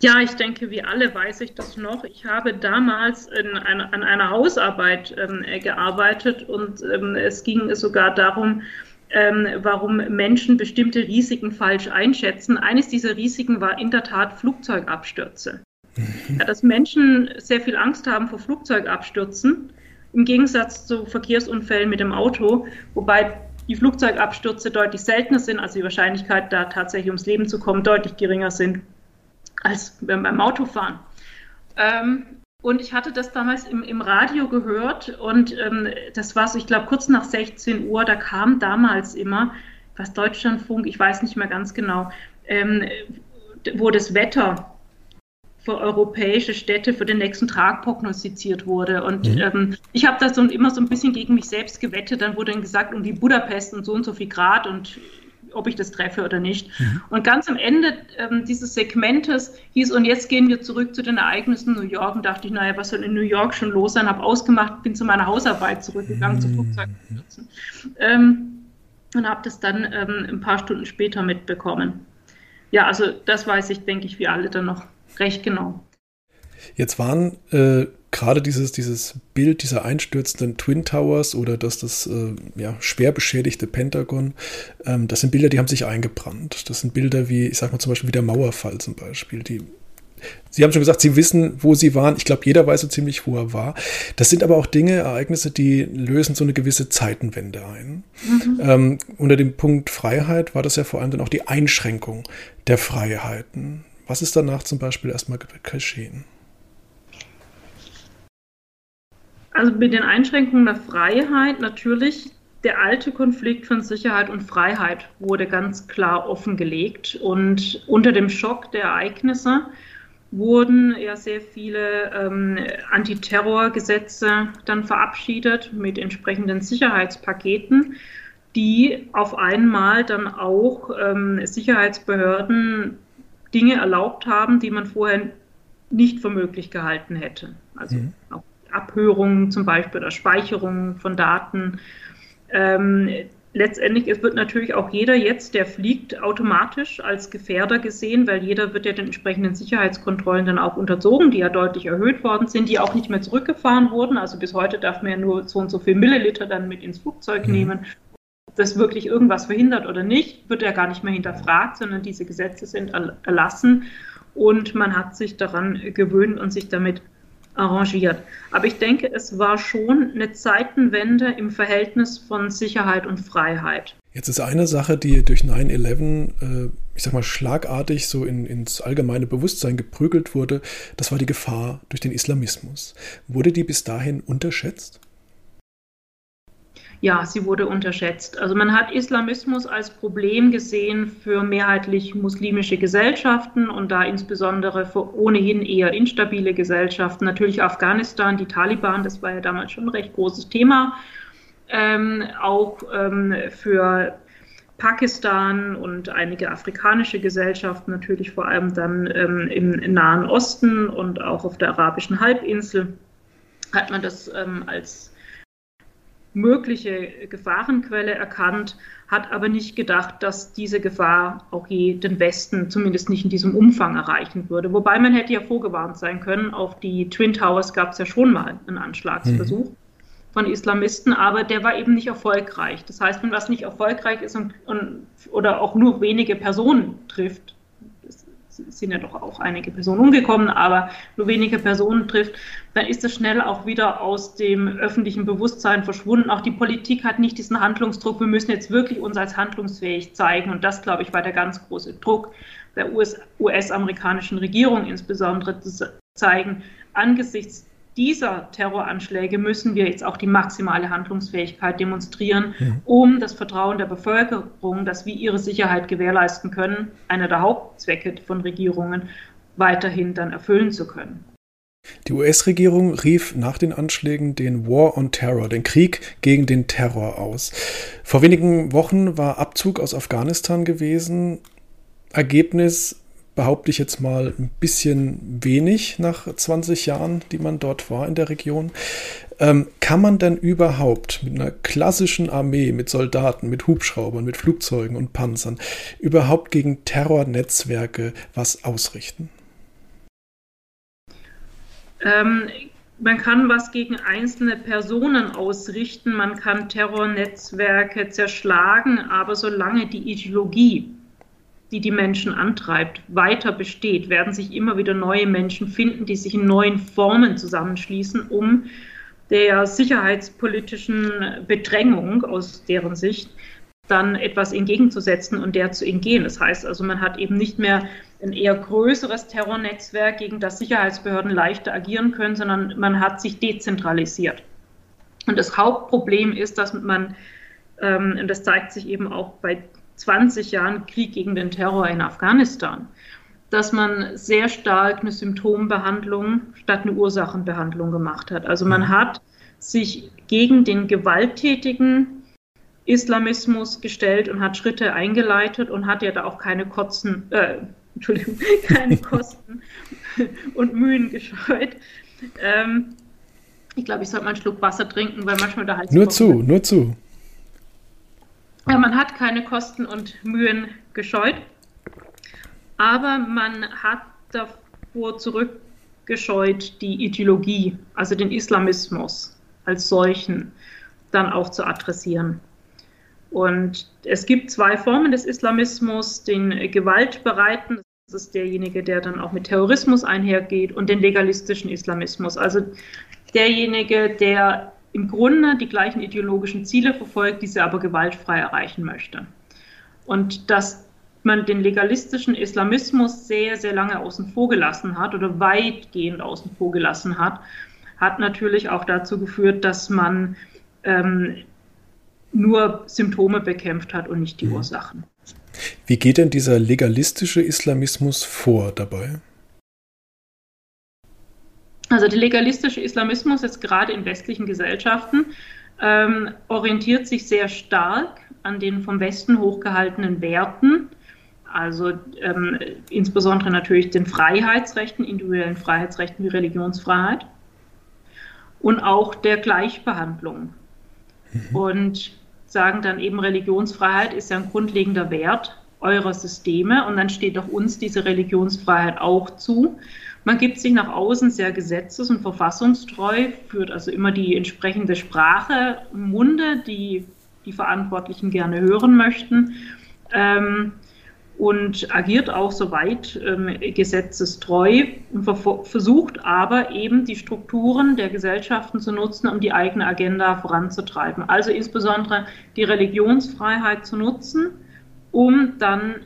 Ja, ich denke, wie alle weiß ich das noch. Ich habe damals eine, an einer Hausarbeit ähm, gearbeitet und ähm, es ging sogar darum, ähm, warum Menschen bestimmte Risiken falsch einschätzen. Eines dieser Risiken war in der Tat Flugzeugabstürze. Mhm. Ja, dass Menschen sehr viel Angst haben vor Flugzeugabstürzen im Gegensatz zu Verkehrsunfällen mit dem Auto, wobei die Flugzeugabstürze deutlich seltener sind, also die Wahrscheinlichkeit, da tatsächlich ums Leben zu kommen, deutlich geringer sind als beim Autofahren. Ähm, und ich hatte das damals im, im Radio gehört und ähm, das war so, ich glaube, kurz nach 16 Uhr, da kam damals immer, was Deutschlandfunk, ich weiß nicht mehr ganz genau, ähm, wo das Wetter für europäische Städte für den nächsten Tag prognostiziert wurde. Und mhm. ähm, ich habe das so immer so ein bisschen gegen mich selbst gewettet. Dann wurde dann gesagt, um die Budapest und so und so viel Grad und ob ich das treffe oder nicht. Mhm. Und ganz am Ende ähm, dieses Segmentes hieß, und jetzt gehen wir zurück zu den Ereignissen in New York. Und dachte ich, naja, was soll in New York schon los sein? Habe ausgemacht, bin zu meiner Hausarbeit zurückgegangen, mhm. zu Flugzeugstürzen. Ähm, und habe das dann ähm, ein paar Stunden später mitbekommen. Ja, also das weiß ich, denke ich, wie alle dann noch recht genau. Jetzt waren äh, gerade dieses, dieses Bild dieser einstürzenden Twin Towers oder dass das äh, ja, schwer beschädigte Pentagon, ähm, das sind Bilder, die haben sich eingebrannt. Das sind Bilder wie, ich sag mal zum Beispiel wie der Mauerfall zum Beispiel, die Sie haben schon gesagt, Sie wissen, wo Sie waren. Ich glaube, jeder weiß so ziemlich, wo er war. Das sind aber auch Dinge, Ereignisse, die lösen so eine gewisse Zeitenwende ein. Mhm. Ähm, unter dem Punkt Freiheit war das ja vor allem dann auch die Einschränkung der Freiheiten. Was ist danach zum Beispiel erstmal geschehen? Also mit den Einschränkungen der Freiheit natürlich der alte Konflikt von Sicherheit und Freiheit wurde ganz klar offengelegt und unter dem Schock der Ereignisse wurden ja sehr viele ähm, Antiterrorgesetze dann verabschiedet mit entsprechenden Sicherheitspaketen, die auf einmal dann auch ähm, Sicherheitsbehörden Dinge erlaubt haben, die man vorher nicht für möglich gehalten hätte. Also mhm. auch Abhörungen zum Beispiel oder Speicherungen von Daten. Ähm, letztendlich es wird natürlich auch jeder jetzt, der fliegt, automatisch als Gefährder gesehen, weil jeder wird ja den entsprechenden Sicherheitskontrollen dann auch unterzogen, die ja deutlich erhöht worden sind, die auch nicht mehr zurückgefahren wurden. Also bis heute darf man ja nur so und so viel Milliliter dann mit ins Flugzeug mhm. nehmen. Das wirklich irgendwas verhindert oder nicht, wird ja gar nicht mehr hinterfragt, sondern diese Gesetze sind erlassen und man hat sich daran gewöhnt und sich damit arrangiert. Aber ich denke, es war schon eine Zeitenwende im Verhältnis von Sicherheit und Freiheit. Jetzt ist eine Sache, die durch 9-11, äh, ich sag mal, schlagartig so in, ins allgemeine Bewusstsein geprügelt wurde, das war die Gefahr durch den Islamismus. Wurde die bis dahin unterschätzt? Ja, sie wurde unterschätzt. Also man hat Islamismus als Problem gesehen für mehrheitlich muslimische Gesellschaften und da insbesondere für ohnehin eher instabile Gesellschaften. Natürlich Afghanistan, die Taliban, das war ja damals schon ein recht großes Thema. Ähm, auch ähm, für Pakistan und einige afrikanische Gesellschaften, natürlich vor allem dann ähm, im, Nahen Osten und auch auf der arabischen Halbinsel, hat man das ähm, als mögliche Gefahrenquelle erkannt, hat aber nicht gedacht, dass diese Gefahr auch je den Westen, zumindest nicht in diesem Umfang, erreichen würde. Wobei man hätte ja vorgewarnt sein können. Auf die Twin Towers gab es ja schon mal einen Anschlagsversuch. Mhm von Islamisten, aber der war eben nicht erfolgreich. Das heißt, wenn was nicht erfolgreich ist und, und, oder auch nur wenige Personen trifft, sind ja doch auch einige Personen umgekommen, aber nur wenige Personen trifft, dann ist es schnell auch wieder aus dem öffentlichen Bewusstsein verschwunden. Auch die Politik hat nicht diesen Handlungsdruck. Wir müssen jetzt wirklich uns als handlungsfähig zeigen. Und das, glaube ich, war der ganz große Druck der US-amerikanischen US Regierung insbesondere zu zeigen, angesichts dieser Terroranschläge müssen wir jetzt auch die maximale Handlungsfähigkeit demonstrieren, mhm. um das Vertrauen der Bevölkerung, dass wir ihre Sicherheit gewährleisten können, einer der Hauptzwecke von Regierungen, weiterhin dann erfüllen zu können. Die US-Regierung rief nach den Anschlägen den War on Terror, den Krieg gegen den Terror aus. Vor wenigen Wochen war Abzug aus Afghanistan gewesen. Ergebnis behaupte ich jetzt mal, ein bisschen wenig nach 20 Jahren, die man dort war in der Region. Ähm, kann man denn überhaupt mit einer klassischen Armee, mit Soldaten, mit Hubschraubern, mit Flugzeugen und Panzern überhaupt gegen Terrornetzwerke was ausrichten? Ähm, man kann was gegen einzelne Personen ausrichten, man kann Terrornetzwerke zerschlagen, aber solange die Ideologie die die Menschen antreibt, weiter besteht, werden sich immer wieder neue Menschen finden, die sich in neuen Formen zusammenschließen, um der sicherheitspolitischen Bedrängung aus deren Sicht dann etwas entgegenzusetzen und der zu entgehen. Das heißt also, man hat eben nicht mehr ein eher größeres Terrornetzwerk, gegen das Sicherheitsbehörden leichter agieren können, sondern man hat sich dezentralisiert. Und das Hauptproblem ist, dass man, ähm, und das zeigt sich eben auch bei 20 Jahren Krieg gegen den Terror in Afghanistan, dass man sehr stark eine Symptombehandlung statt eine Ursachenbehandlung gemacht hat. Also man mhm. hat sich gegen den gewalttätigen Islamismus gestellt und hat Schritte eingeleitet und hat ja da auch keine Kosten, äh, Entschuldigung, [laughs] keine Kosten [laughs] und Mühen gescheut. Ähm, ich glaube, ich sollte mal einen Schluck Wasser trinken, weil manchmal der Hals. Nur zu, nur zu. Ja, man hat keine Kosten und Mühen gescheut, aber man hat davor zurückgescheut, die Ideologie, also den Islamismus als solchen, dann auch zu adressieren. Und es gibt zwei Formen des Islamismus, den gewaltbereiten, das ist derjenige, der dann auch mit Terrorismus einhergeht, und den legalistischen Islamismus, also derjenige, der im Grunde die gleichen ideologischen Ziele verfolgt, die sie aber gewaltfrei erreichen möchte. Und dass man den legalistischen Islamismus sehr, sehr lange außen vor gelassen hat oder weitgehend außen vor gelassen hat, hat natürlich auch dazu geführt, dass man ähm, nur Symptome bekämpft hat und nicht die mhm. Ursachen. Wie geht denn dieser legalistische Islamismus vor dabei? Also der legalistische Islamismus jetzt gerade in westlichen Gesellschaften ähm, orientiert sich sehr stark an den vom Westen hochgehaltenen Werten, also ähm, insbesondere natürlich den Freiheitsrechten, individuellen Freiheitsrechten wie Religionsfreiheit und auch der Gleichbehandlung. Mhm. Und sagen dann eben, Religionsfreiheit ist ja ein grundlegender Wert eurer Systeme und dann steht doch uns diese Religionsfreiheit auch zu. Man gibt sich nach außen sehr gesetzes- und verfassungstreu, führt also immer die entsprechende Sprache im Munde, die die Verantwortlichen gerne hören möchten. Ähm, und agiert auch soweit ähm, gesetzestreu und versucht aber eben die Strukturen der Gesellschaften zu nutzen, um die eigene Agenda voranzutreiben. Also insbesondere die Religionsfreiheit zu nutzen, um dann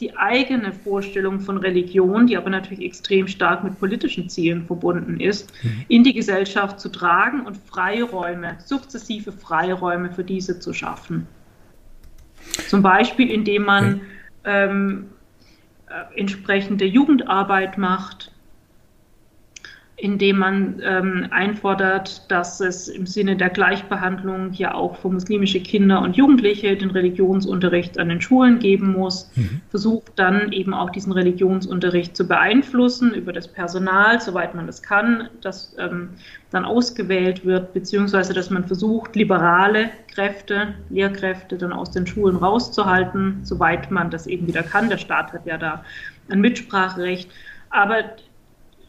die eigene Vorstellung von Religion, die aber natürlich extrem stark mit politischen Zielen verbunden ist, mhm. in die Gesellschaft zu tragen und Freiräume, sukzessive Freiräume für diese zu schaffen. Zum Beispiel, indem man mhm ähm, äh, entsprechende Jugendarbeit macht, indem man ähm, einfordert, dass es im Sinne der Gleichbehandlung ja auch für muslimische Kinder und Jugendliche den Religionsunterricht an den Schulen geben muss, mhm. versucht dann eben auch diesen Religionsunterricht zu beeinflussen über das Personal, soweit man es kann, das ähm, dann ausgewählt wird, beziehungsweise dass man versucht, liberale Kräfte, Lehrkräfte dann aus den Schulen rauszuhalten, soweit man das eben wieder kann. Der Staat hat ja da ein Mitspracherecht. Aber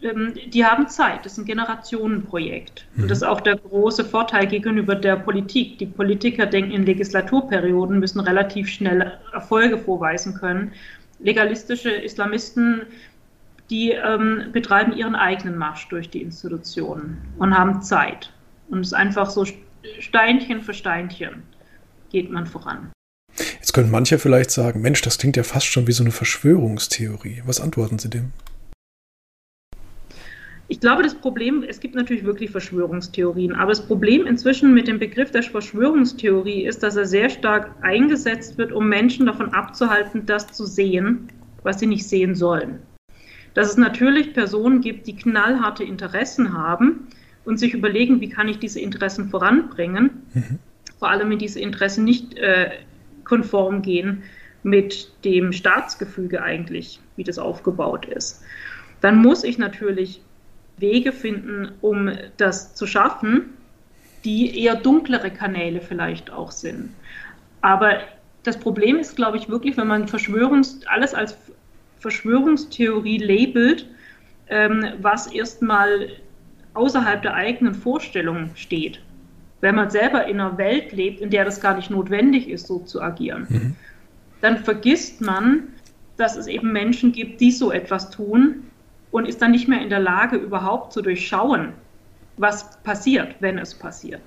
ähm, die haben Zeit. Das ist ein Generationenprojekt. Mhm. Und das ist auch der große Vorteil gegenüber der Politik. Die Politiker denken in Legislaturperioden, müssen relativ schnell Erfolge vorweisen können. Legalistische Islamisten, die ähm, betreiben ihren eigenen Marsch durch die Institutionen und haben Zeit. Und es ist einfach so Steinchen für Steinchen geht man voran. Jetzt können manche vielleicht sagen, Mensch, das klingt ja fast schon wie so eine Verschwörungstheorie. Was antworten Sie dem? Ich glaube, das Problem, es gibt natürlich wirklich Verschwörungstheorien, aber das Problem inzwischen mit dem Begriff der Verschwörungstheorie ist, dass er sehr stark eingesetzt wird, um Menschen davon abzuhalten, das zu sehen, was sie nicht sehen sollen. Dass es natürlich Personen gibt, die knallharte Interessen haben und sich überlegen, wie kann ich diese Interessen voranbringen, mhm. vor allem wenn diese Interessen nicht äh, konform gehen mit dem Staatsgefüge eigentlich, wie das aufgebaut ist. Dann muss ich natürlich Wege finden, um das zu schaffen, die eher dunklere Kanäle vielleicht auch sind. Aber das Problem ist, glaube ich, wirklich, wenn man Verschwörungs alles als Verschwörungstheorie labelt, ähm, was erstmal außerhalb der eigenen Vorstellung steht. Wenn man selber in einer Welt lebt, in der das gar nicht notwendig ist, so zu agieren, mhm. dann vergisst man, dass es eben Menschen gibt, die so etwas tun, und ist dann nicht mehr in der Lage, überhaupt zu durchschauen, was passiert, wenn es passiert.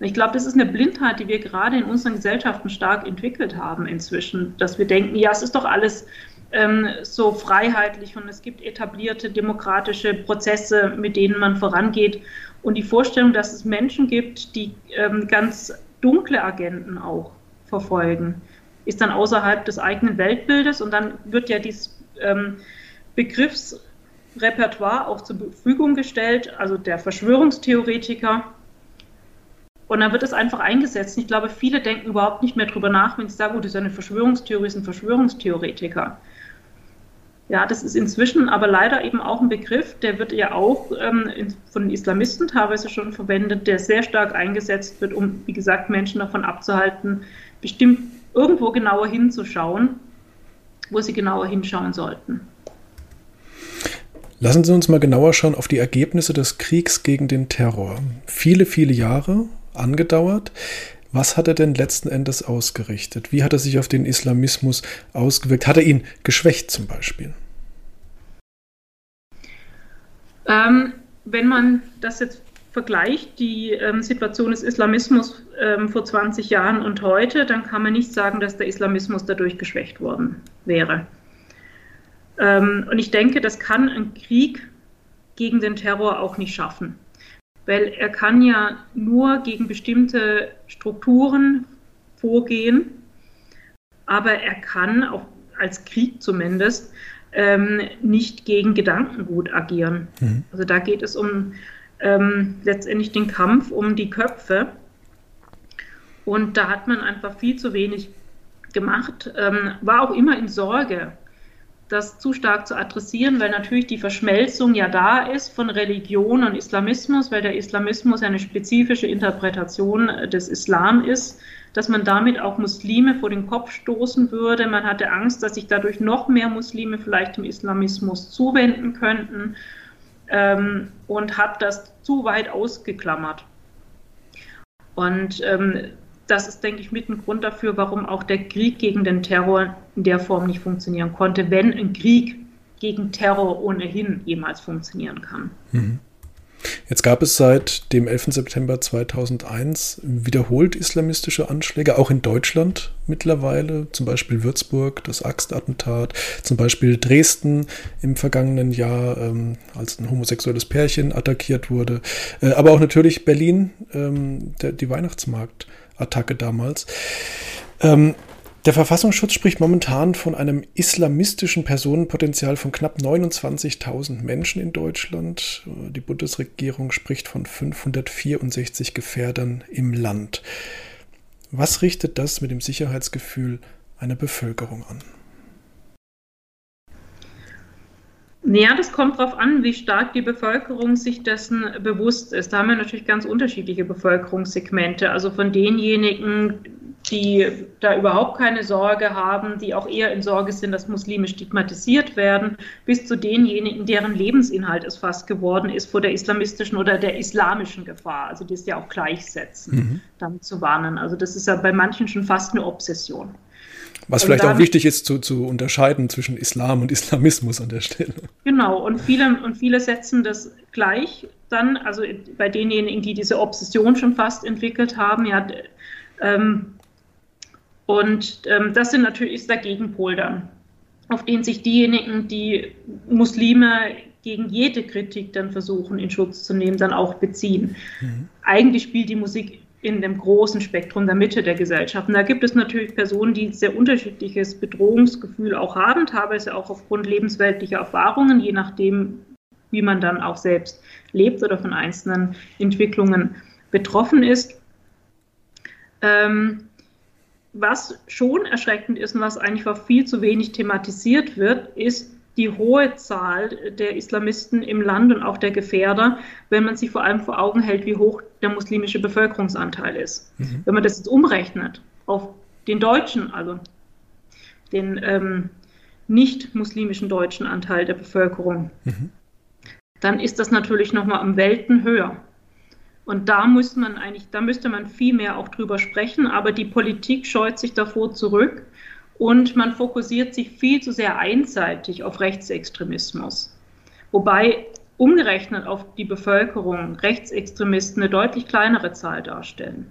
ich glaube, das ist eine Blindheit, die wir gerade in unseren Gesellschaften stark entwickelt haben inzwischen, dass wir denken, ja, es ist doch alles ähm, so freiheitlich und es gibt etablierte demokratische Prozesse, mit denen man vorangeht. Und die Vorstellung, dass es Menschen gibt, die ähm, ganz dunkle Agenten auch verfolgen, ist dann außerhalb des eigenen Weltbildes und dann wird ja dieses ähm, Begriffs Repertoire auch zur Verfügung gestellt, also der Verschwörungstheoretiker. Und dann wird es einfach eingesetzt. Ich glaube, viele denken überhaupt nicht mehr darüber nach, wenn sie sagen, oh, das ist eine Verschwörungstheorie, ist ein Verschwörungstheoretiker. Ja, das ist inzwischen aber leider eben auch ein Begriff, der wird ja auch ähm, von Islamisten teilweise schon verwendet, der sehr stark eingesetzt wird, um, wie gesagt, Menschen davon abzuhalten, bestimmt irgendwo genauer hinzuschauen, wo sie genauer hinschauen sollten. Lassen Sie uns mal genauer schauen auf die Ergebnisse des Kriegs gegen den Terror. Viele, viele Jahre angedauert. Was hat er denn letzten Endes ausgerichtet? Wie hat er sich auf den Islamismus ausgewirkt? Hat er ihn geschwächt zum Beispiel? Ähm, wenn man das jetzt vergleicht, die ähm, Situation des Islamismus ähm, vor 20 Jahren und heute, dann kann man nicht sagen, dass der Islamismus dadurch geschwächt worden wäre. Ähm, und ich denke, das kann ein Krieg gegen den Terror auch nicht schaffen. Weil er kann ja nur gegen bestimmte Strukturen vorgehen, aber er kann, auch als Krieg zumindest, ähm, nicht gegen Gedankengut agieren. Mhm. Also da geht es um ähm, letztendlich den Kampf um die Köpfe. Und da hat man einfach viel zu wenig gemacht, ähm, war auch immer in Sorge das zu stark zu adressieren, weil natürlich die Verschmelzung ja da ist von Religion und Islamismus, weil der Islamismus eine spezifische Interpretation des Islam ist. dass man damit auch Muslime vor den Kopf stoßen würde. Man hatte Angst, dass sich dadurch noch mehr Muslime vielleicht dem Islamismus zuwenden könnten ähm, und hat das zu weit ausgeklammert. Und ähm, das ist, denke ich, mit ein Grund dafür, warum auch der Krieg gegen den Terror in der Form nicht funktionieren konnte, wenn ein Krieg gegen Terror ohnehin jemals funktionieren kann. Mhm. Jetzt gab es seit dem 11. September 2001 wiederholt islamistische Anschläge, auch in Deutschland mittlerweile, zum Beispiel Würzburg, das Axtattentat, zum Beispiel Dresden im vergangenen Jahr, ähm, als ein homosexuelles Pärchen attackiert wurde, äh, aber auch natürlich Berlin, ähm, der, die Weihnachtsmarktattacke damals. Ähm, der Verfassungsschutz spricht momentan von einem islamistischen Personenpotenzial von knapp 29.000 Menschen in Deutschland. Die Bundesregierung spricht von 564 Gefährdern im Land. Was richtet das mit dem Sicherheitsgefühl einer Bevölkerung an? Ja, das kommt darauf an, wie stark die Bevölkerung sich dessen bewusst ist. Da haben wir natürlich ganz unterschiedliche Bevölkerungssegmente. Also von denjenigen, die da überhaupt keine Sorge haben, die auch eher in Sorge sind, dass Muslime stigmatisiert werden, bis zu denjenigen, deren Lebensinhalt es fast geworden ist, vor der islamistischen oder der islamischen Gefahr, also die es ja auch gleichsetzen, mhm. damit zu warnen. Also das ist ja bei manchen schon fast eine Obsession. Was vielleicht dann, auch wichtig ist zu, zu unterscheiden zwischen Islam und Islamismus an der Stelle. Genau, und viele, und viele setzen das gleich dann, also bei denjenigen, die diese Obsession schon fast entwickelt haben, ja, ähm, und ähm, das sind natürlich ist der Gegenpol dann, auf den sich diejenigen, die Muslime gegen jede Kritik dann versuchen, in Schutz zu nehmen, dann auch beziehen. Mhm. Eigentlich spielt die Musik in dem großen Spektrum der Mitte der Gesellschaft. Und da gibt es natürlich Personen, die sehr unterschiedliches Bedrohungsgefühl auch haben, teilweise auch aufgrund lebensweltlicher Erfahrungen, je nachdem, wie man dann auch selbst lebt oder von einzelnen Entwicklungen betroffen ist. Ähm, was schon erschreckend ist und was einfach viel zu wenig thematisiert wird, ist die hohe Zahl der Islamisten im Land und auch der Gefährder, wenn man sich vor allem vor Augen hält, wie hoch der muslimische Bevölkerungsanteil ist. Mhm. Wenn man das jetzt umrechnet auf den Deutschen, also den ähm, nicht-muslimischen deutschen Anteil der Bevölkerung, mhm. dann ist das natürlich nochmal um Welten höher. Und da muss man eigentlich, da müsste man viel mehr auch drüber sprechen, aber die Politik scheut sich davor zurück und man fokussiert sich viel zu sehr einseitig auf Rechtsextremismus. Wobei umgerechnet auf die Bevölkerung Rechtsextremisten eine deutlich kleinere Zahl darstellen.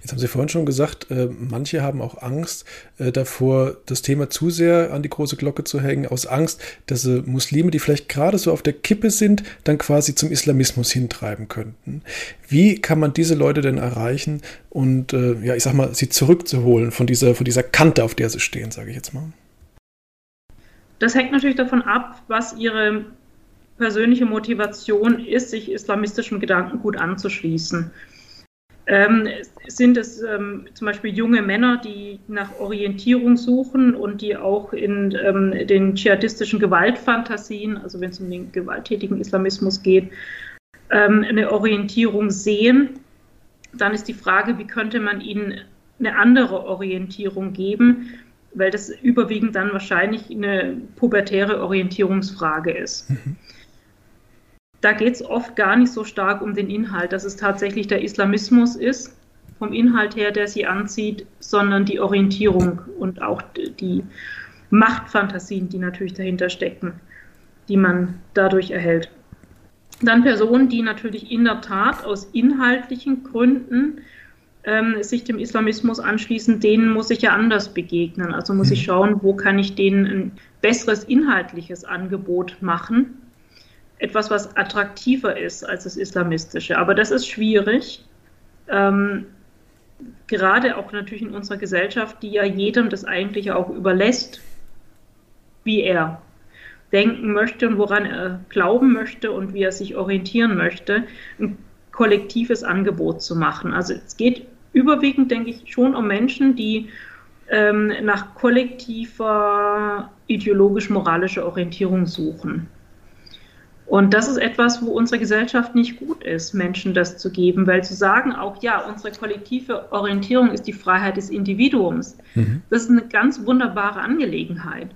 Jetzt haben Sie vorhin schon gesagt, äh, manche haben auch Angst äh, davor, das Thema zu sehr an die große Glocke zu hängen, aus Angst, dass sie Muslime, die vielleicht gerade so auf der Kippe sind, dann quasi zum Islamismus hintreiben könnten. Wie kann man diese Leute denn erreichen und, äh, ja, ich sag mal, sie zurückzuholen von dieser, von dieser Kante, auf der sie stehen, sage ich jetzt mal? Das hängt natürlich davon ab, was ihre persönliche Motivation ist, sich islamistischem Gedankengut anzuschließen. Ähm, sind es ähm, zum Beispiel junge Männer, die nach Orientierung suchen und die auch in ähm, den dschihadistischen Gewaltfantasien, also wenn es um den gewalttätigen Islamismus geht, ähm, eine Orientierung sehen. Dann ist die Frage, wie könnte man ihnen eine andere Orientierung geben, weil das überwiegend dann wahrscheinlich eine pubertäre Orientierungsfrage ist. Mhm da geht es oft gar nicht so stark um den Inhalt, dass es tatsächlich der Islamismus ist, vom Inhalt her, der sie anzieht, sondern die Orientierung und auch die Machtfantasien, die natürlich dahinter stecken, die man dadurch erhält. Dann Personen, die natürlich in der Tat aus inhaltlichen Gründen ähm, sich dem Islamismus anschließen, denen muss ich ja anders begegnen. Also muss ich mhm. schauen, wo kann ich denen ein besseres inhaltliches Angebot machen etwas, was attraktiver ist als das Islamistische. Aber das ist schwierig. Ähm, gerade auch natürlich in unserer Gesellschaft, die ja jedem das eigentlich auch überlässt, wie er denken möchte und woran er glauben möchte und wie er sich orientieren möchte, ein kollektives Angebot zu machen. Also es geht überwiegend, denke ich, schon um Menschen, die ähm, nach kollektiver ideologisch-moralischer Orientierung suchen. Und das ist etwas, wo unsere Gesellschaft nicht gut ist, Menschen das zu geben, weil zu sagen auch, ja, unsere kollektive Orientierung ist die Freiheit des Individuums, mhm. das ist eine ganz wunderbare Angelegenheit.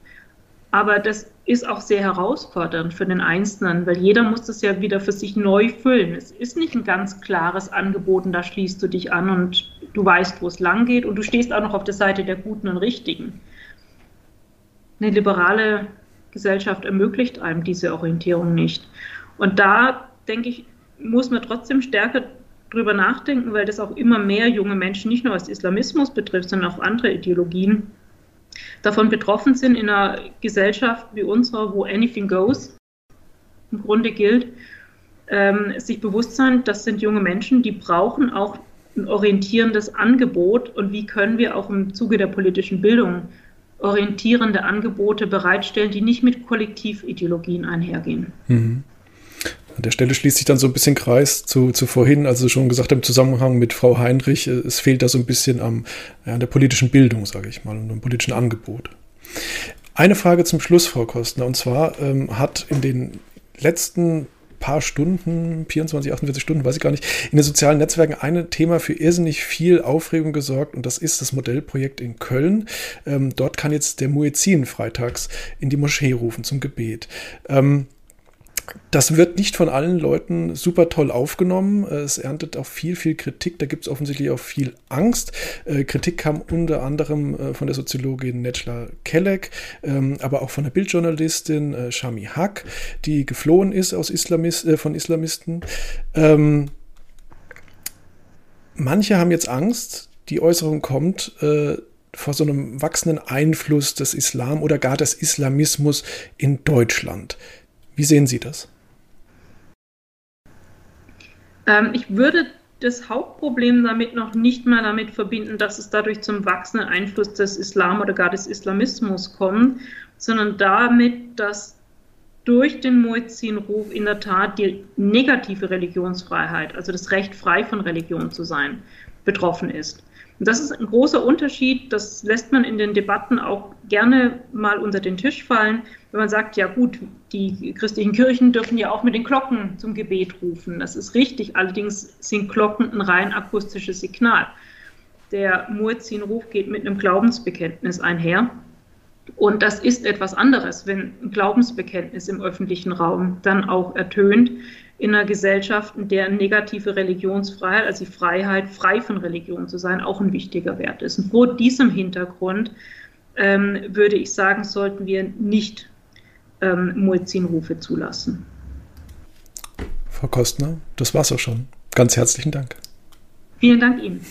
Aber das ist auch sehr herausfordernd für den Einzelnen, weil jeder muss das ja wieder für sich neu füllen. Es ist nicht ein ganz klares Angebot und da schließt du dich an und du weißt, wo es lang geht und du stehst auch noch auf der Seite der Guten und Richtigen. Eine liberale Gesellschaft ermöglicht einem diese Orientierung nicht. Und da, denke ich, muss man trotzdem stärker drüber nachdenken, weil das auch immer mehr junge Menschen, nicht nur was Islamismus betrifft, sondern auch andere Ideologien, davon betroffen sind in einer Gesellschaft wie unserer, wo anything goes im Grunde gilt, ähm, sich bewusst sein, das sind junge Menschen, die brauchen auch ein orientierendes Angebot und wie können wir auch im Zuge der politischen Bildung orientierende Angebote bereitstellen, die nicht mit Kollektivideologien einhergehen. Mhm. An der Stelle schließt sich dann so ein bisschen Kreis zu, zu vorhin, also schon gesagt im Zusammenhang mit Frau Heinrich, äh, es fehlt da so ein bisschen am, ja, an der politischen Bildung, sage ich mal, und am politischen Angebot. Eine Frage zum Schluss, Frau Kostner, und zwar ähm, hat in den letzten paar Stunden, 24, 48 Stunden, weiß ich gar nicht, in den sozialen Netzwerken ein Thema für irrsinnig viel Aufregung gesorgt und das ist das Modellprojekt in Köln. Ähm, dort kann jetzt der Muezzin freitags in die Moschee rufen zum Gebet. Ähm, das wird nicht von allen Leuten super toll aufgenommen. Es erntet auch viel, viel Kritik. Da gibt es offensichtlich auch viel Angst. Äh, Kritik kam unter anderem äh, von der Soziologin Netschla Kelleck, ähm, aber auch von der Bildjournalistin äh, Shami Haq, die geflohen ist aus Islamist, von Islamisten. Ähm, manche haben jetzt Angst. Die Äußerung kommt vor so einem wachsenden Einfluss des Islam oder gar des Islamismus in Deutschland. Wie sehen Sie das? Ähm, ich würde das Hauptproblem damit noch nicht mal damit verbinden, dass es dadurch zum wachsenden Einfluss des Islam oder gar des Islamismus kommt, sondern damit, dass durch den Muezzin-Ruf in der Tat die negative Religionsfreiheit, also das Recht frei von Religion zu sein, betroffen ist. Und das ist ein großer Unterschied, das lässt man in den Debatten auch gerne mal unter den Tisch fallen, wenn man sagt, ja gut, die christlichen Kirchen dürfen ja auch mit den Glocken zum Gebet rufen. Das ist richtig, allerdings sind Glocken ein rein akustisches Signal. Der Muezzin-Ruf geht mit einem Glaubensbekenntnis einher. Und das ist etwas anderes, wenn ein Glaubensbekenntnis im öffentlichen Raum dann auch ertönt, in einer Gesellschaft, in der negative Religionsfreiheit, also die Freiheit, frei von Religion zu sein, auch ein wichtiger Wert ist. Und vor diesem Hintergrund ähm, würde ich sagen, sollten wir nicht ähm, Muezzin-Rufe zulassen. Frau Kostner, das war's auch schon. Ganz herzlichen Dank. Vielen Dank Ihnen.